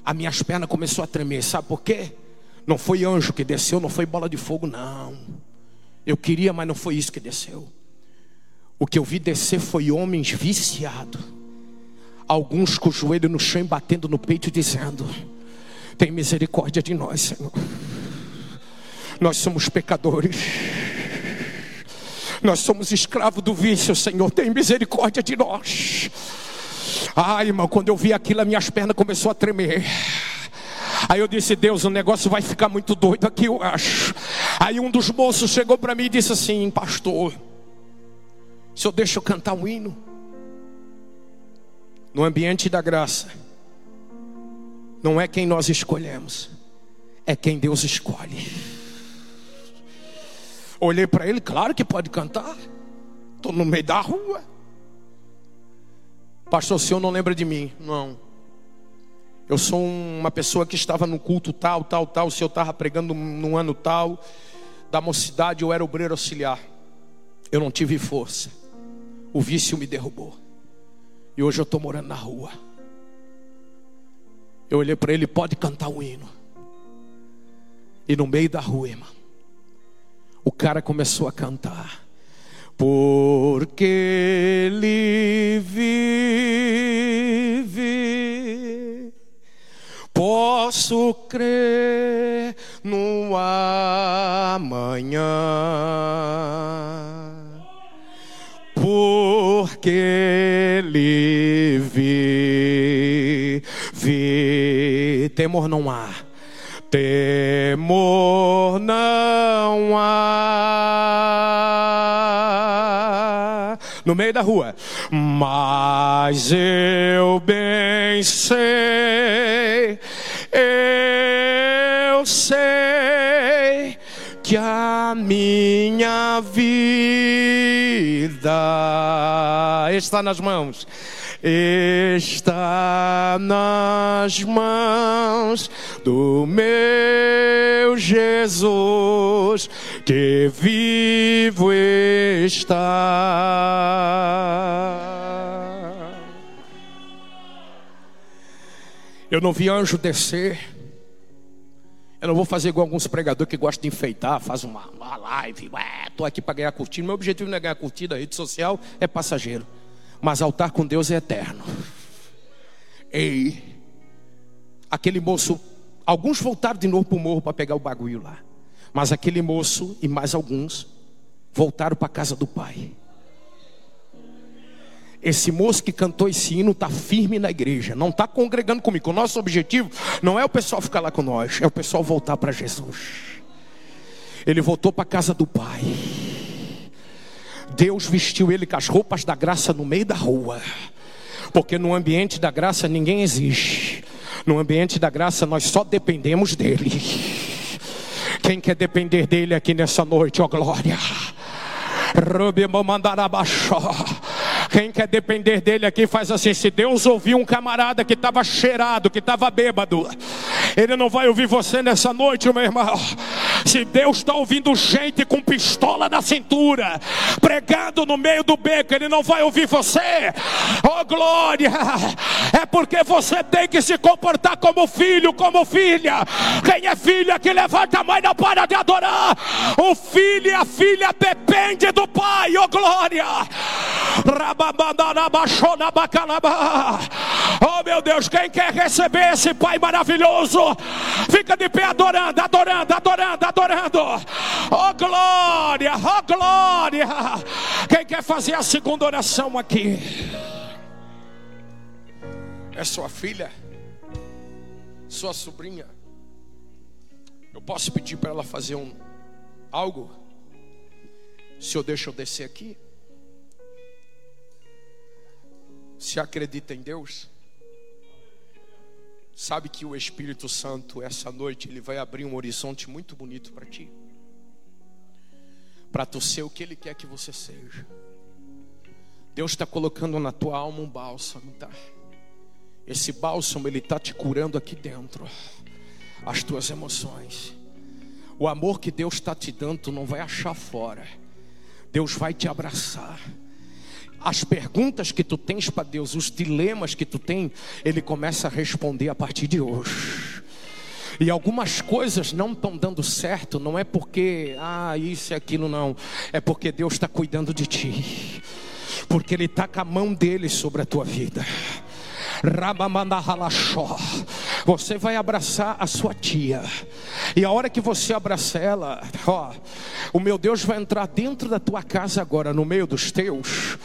as minhas pernas começou a tremer. Sabe por quê? Não foi anjo que desceu, não foi bola de fogo, não. Eu queria, mas não foi isso que desceu. O que eu vi descer foi homens viciados. Alguns com o joelho no chão batendo no peito dizendo: Tem misericórdia de nós, Senhor. Nós somos pecadores. Nós somos escravos do vício, Senhor. Tem misericórdia de nós. Ai, irmão, quando eu vi aquilo, as minhas pernas começaram a tremer. Aí eu disse: Deus, o negócio vai ficar muito doido aqui, eu acho. Aí um dos moços chegou para mim e disse assim: Pastor, o senhor deixa eu cantar um hino? No ambiente da graça, não é quem nós escolhemos, é quem Deus escolhe. Olhei para ele, claro que pode cantar. Estou no meio da rua. Pastor, o senhor não lembra de mim? Não. Eu sou uma pessoa que estava no culto tal, tal, tal. O senhor estava pregando num ano tal. Da mocidade eu era obreiro auxiliar. Eu não tive força. O vício me derrubou. E hoje eu estou morando na rua. Eu olhei para ele, pode cantar um hino. E no meio da rua, irmão, o cara começou a cantar. Porque ele vive posso crer no amanhã, porque Ele vive. Temor não há, temor não há. No meio da rua, mas eu bem sei, eu sei que a minha vida está nas mãos está nas mãos do meu Jesus, que vivo está. Eu não vi anjo descer. Eu não vou fazer igual alguns pregadores que gostam de enfeitar, faz uma, uma live, tô aqui para ganhar curtida. Meu objetivo não é ganhar curtida, a rede social é passageiro mas altar com Deus é eterno. Ei, aquele moço, alguns voltaram de novo para o morro para pegar o bagulho lá, mas aquele moço e mais alguns voltaram para a casa do pai. Esse moço que cantou esse hino está firme na igreja, não está congregando comigo. O nosso objetivo não é o pessoal ficar lá com nós, é o pessoal voltar para Jesus. Ele voltou para a casa do pai. Deus vestiu ele com as roupas da graça no meio da rua. Porque no ambiente da graça ninguém existe. No ambiente da graça nós só dependemos dele. Quem quer depender dele aqui nessa noite, ó glória. Quem quer depender dele aqui faz assim: se Deus ouvir um camarada que estava cheirado, que estava bêbado, ele não vai ouvir você nessa noite, meu irmão. Se Deus está ouvindo gente com pistola na cintura, pregando no meio do beco, Ele não vai ouvir você. Oh glória! É porque você tem que se comportar como filho, como filha. Quem é filha que levanta a mãe não para de adorar. O filho e a filha depende do pai. Oh glória! Oh meu Deus, quem quer receber esse pai maravilhoso? Fica de pé adorando, adorando, adorando, adorando. Oh glória, oh glória. Quem quer fazer a segunda oração aqui? É sua filha? Sua sobrinha? Eu posso pedir para ela fazer um algo? Se eu deixo eu descer aqui? Se acredita em Deus? Sabe que o Espírito Santo, essa noite, ele vai abrir um horizonte muito bonito para ti. Para tu ser o que ele quer que você seja. Deus está colocando na tua alma um bálsamo, tá? Esse bálsamo, ele está te curando aqui dentro. As tuas emoções. O amor que Deus está te dando, tu não vai achar fora. Deus vai te abraçar as perguntas que tu tens para Deus, os dilemas que tu tem, Ele começa a responder a partir de hoje. E algumas coisas não estão dando certo, não é porque, ah, isso e aquilo, não. É porque Deus está cuidando de ti. Porque Ele está com a mão dele sobre a tua vida. Você vai abraçar a sua tia. E a hora que você abraçar ela, ó, o meu Deus vai entrar dentro da tua casa agora, no meio dos teus.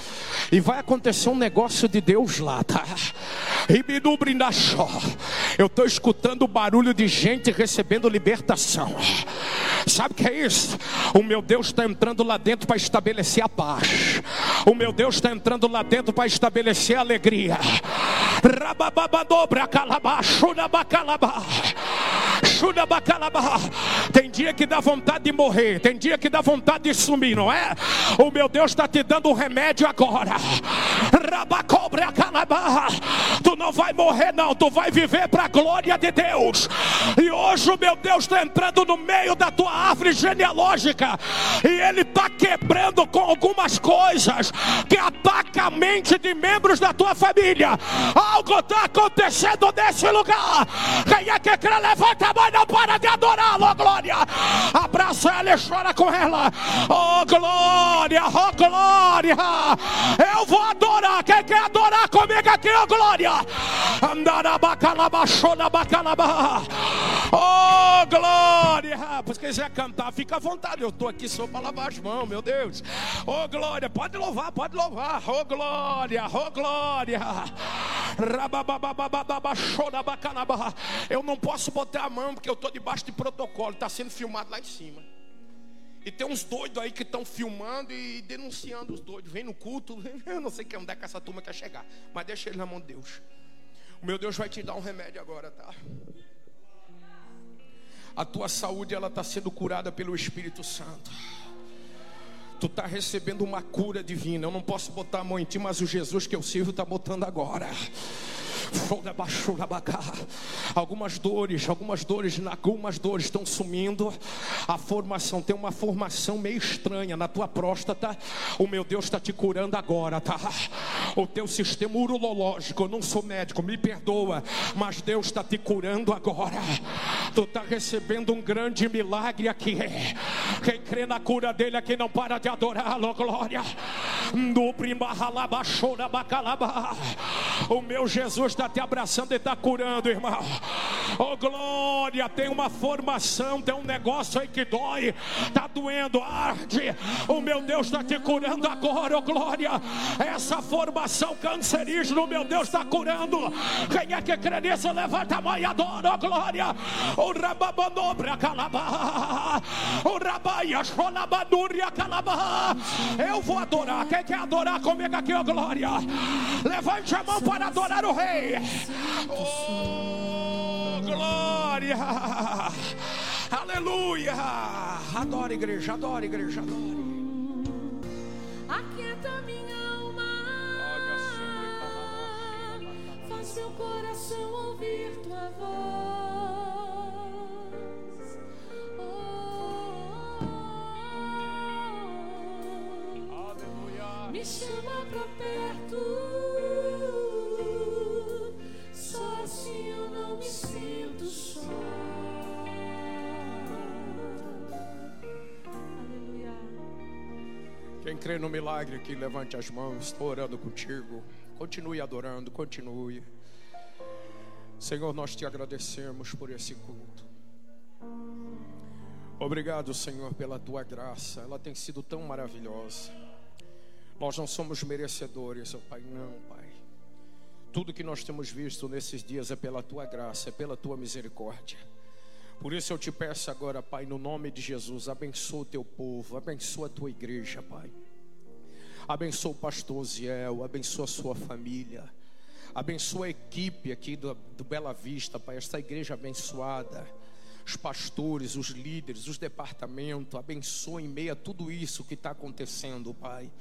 E vai acontecer um negócio de Deus lá, tá? Eu estou escutando o barulho de gente recebendo libertação. Sabe o que é isso? O meu Deus está entrando lá dentro para estabelecer a paz. O meu Deus está entrando lá dentro para estabelecer a alegria. Rabababadobra calabaço na bacalabá. Tem dia que dá vontade de morrer, tem dia que dá vontade de sumir, não é? O meu Deus está te dando um remédio agora. Tu não vai morrer, não, tu vai viver para a glória de Deus. E hoje o meu Deus está entrando no meio da tua árvore genealógica e Ele está quebrando com algumas coisas que atacam a mente de membros da tua família. Algo está acontecendo nesse lugar. Quem é que quer levanta a mão não para de adorá-lo, oh glória. Abraça ela e chora com ela. Oh glória, oh glória. Eu vou adorar. Quem quer adorar comigo aqui, ó glória. Oh, glória! Se quiser cantar, fica à vontade. Eu estou aqui só para lavar as mãos, meu Deus. Oh, glória! Pode louvar, pode louvar. Oh, glória! Oh, glória! Eu não posso botar a mão porque eu estou debaixo de protocolo. Está sendo filmado lá em cima. E tem uns doidos aí que estão filmando e denunciando os doidos. Vem no culto, eu não sei onde é que essa turma quer chegar. Mas deixa ele na mão de Deus. O meu Deus vai te dar um remédio agora, tá? A tua saúde ela está sendo curada pelo Espírito Santo. Tu está recebendo uma cura divina. Eu não posso botar a mão em ti, mas o Jesus que eu sirvo está botando agora. Algumas dores, algumas dores, algumas dores estão sumindo. A formação tem uma formação meio estranha na tua próstata. O meu Deus está te curando agora, tá? O teu sistema urológico, eu não sou médico, me perdoa, mas Deus está te curando agora. Tu está recebendo um grande milagre aqui. Quem crê na cura dele aqui não para de adorá-lo, glória. O meu Jesus está te abraçando e está curando, irmão. Oh glória, tem uma formação, tem um negócio aí que dói, está doendo, arde. O meu Deus está te curando agora, oh glória. Essa formação cancerígena, o meu Deus está curando. Quem é que crê nisso? Levanta a mão e adora, oh glória. O rababanobra calabá, o rabaia xolabaduria calabá. Eu vou adorar. Quem quer adorar comigo aqui, oh glória? Levante a mão para adorar o Rei. Oh, glória! Aleluia! Adora igreja, adora igreja, adore. Aquieta minha alma, faz meu coração ouvir tua voz. Me chama pra perto. Só assim eu não me sinto só. Aleluia. Quem crê no milagre aqui, levante as mãos. Estou orando contigo. Continue adorando, continue. Senhor, nós te agradecemos por esse culto. Obrigado, Senhor, pela tua graça. Ela tem sido tão maravilhosa. Nós não somos merecedores, ó Pai, não, Pai. Tudo que nós temos visto nesses dias é pela tua graça, é pela tua misericórdia. Por isso eu te peço agora, Pai, no nome de Jesus, abençoa o teu povo, abençoa a tua igreja, Pai. Abençoa o pastor Ziel, abençoa a sua família. Abençoa a equipe aqui do, do Bela Vista, Pai, esta igreja abençoada. Os pastores, os líderes, os departamentos, abençoa em meio a tudo isso que está acontecendo, Pai.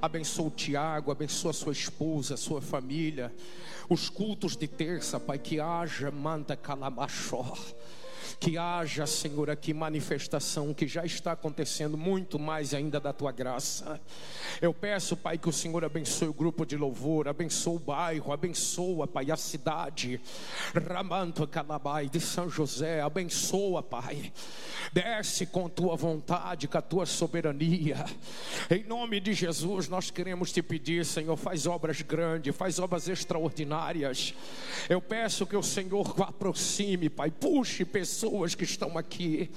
Abençoa o Tiago, abençoa a sua esposa, a sua família. Os cultos de terça, Pai, que haja manda calabachó. Que haja, Senhor, aqui manifestação que já está acontecendo muito mais ainda da tua graça. Eu peço, Pai, que o Senhor abençoe o grupo de louvor, abençoe o bairro, abençoa, Pai, a cidade. Ramanto Calabai de São José, abençoa, Pai. Desce com tua vontade, com a tua soberania. Em nome de Jesus, nós queremos te pedir, Senhor, faz obras grandes, faz obras extraordinárias. Eu peço que o Senhor aproxime, Pai, puxe pessoas que estão aqui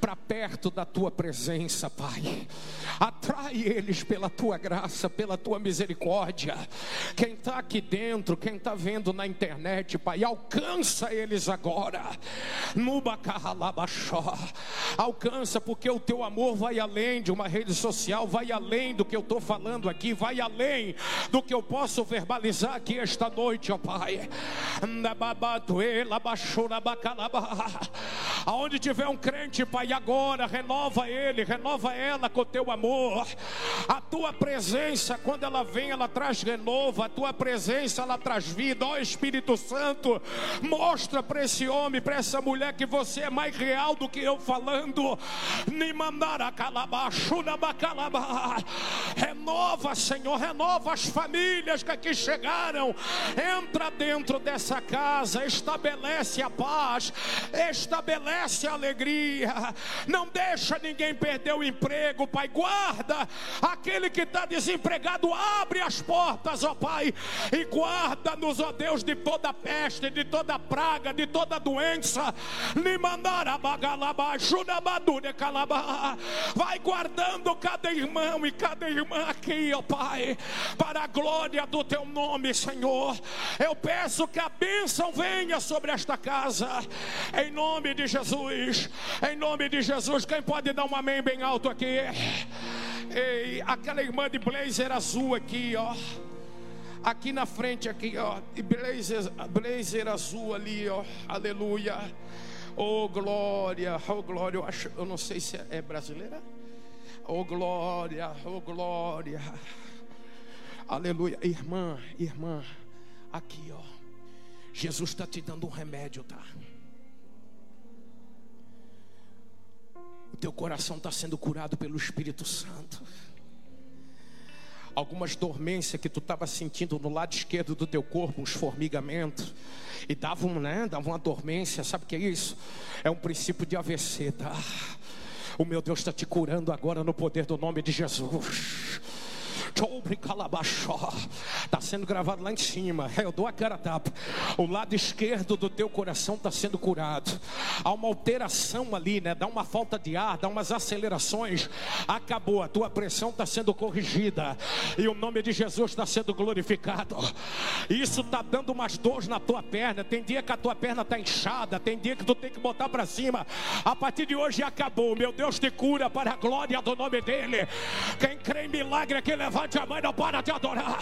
para perto da tua presença, Pai. Atrai eles pela tua graça, pela tua misericórdia. Quem está aqui dentro, quem está vendo na internet, Pai, alcança eles agora. Nubacarralabachó. Alcança, porque o teu amor vai além de uma rede social, vai além do que eu estou falando aqui, vai além do que eu posso verbalizar aqui esta noite, ó Pai. Aonde tiver um crente, Pai, agora renova ele, renova ela com o teu amor. A tua presença, quando ela vem, ela traz renovo. A tua presença, ela traz vida. Ó Espírito Santo, mostra para esse homem, para essa mulher que você é mais real do que eu falando. Renova, Senhor, renova as famílias que aqui chegaram. Entra dentro dessa casa, estabelece a paz, estabelece fortalece a alegria. Não deixa ninguém perder o emprego, Pai. Guarda aquele que está desempregado, abre as portas, ó Pai, e guarda-nos, ó Deus, de toda peste, de toda praga, de toda doença. Vai guardando cada irmão e cada irmã aqui, ó Pai, para a glória do teu nome, Senhor. Eu peço que a bênção venha sobre esta casa, em nome de Jesus. Em nome de Jesus, quem pode dar um amém bem alto aqui? Ei, aquela irmã de blazer azul aqui, ó. Aqui na frente, aqui, ó. E blazer, blazer azul ali, ó. Aleluia. Oh glória, oh glória. Eu acho, eu não sei se é brasileira. Oh glória, oh glória. Aleluia. Irmã, irmã, aqui, ó. Jesus está te dando um remédio, tá? Teu coração está sendo curado pelo Espírito Santo. Algumas dormências que tu estava sentindo no lado esquerdo do teu corpo, uns formigamentos, e dava, um, né, dava uma dormência, sabe o que é isso? É um princípio de AVC, tá? O meu Deus está te curando agora no poder do nome de Jesus. Está sendo gravado lá em cima. Eu dou a cara tapa. O lado esquerdo do teu coração está sendo curado. Há uma alteração ali, né? Dá uma falta de ar, dá umas acelerações. Acabou. A tua pressão está sendo corrigida. E o nome de Jesus está sendo glorificado. Isso está dando umas dores na tua perna. Tem dia que a tua perna está inchada. Tem dia que tu tem que botar para cima. A partir de hoje acabou. Meu Deus te cura para a glória do nome dele. Quem crê em milagre é que levante levante a mãe, não para de adorar.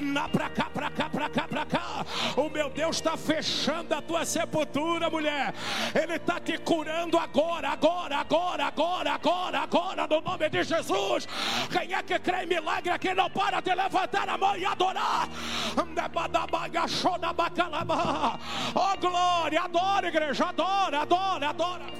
Na pra cá, pra cá, pra cá, pra cá. O meu Deus está fechando a tua sepultura, mulher. Ele está te curando agora, agora, agora, agora, agora, agora, no nome de Jesus. Quem é que crê em milagre aqui não para de levantar a mão e adorar. Oh glória, adora, igreja, adora, adora, adora.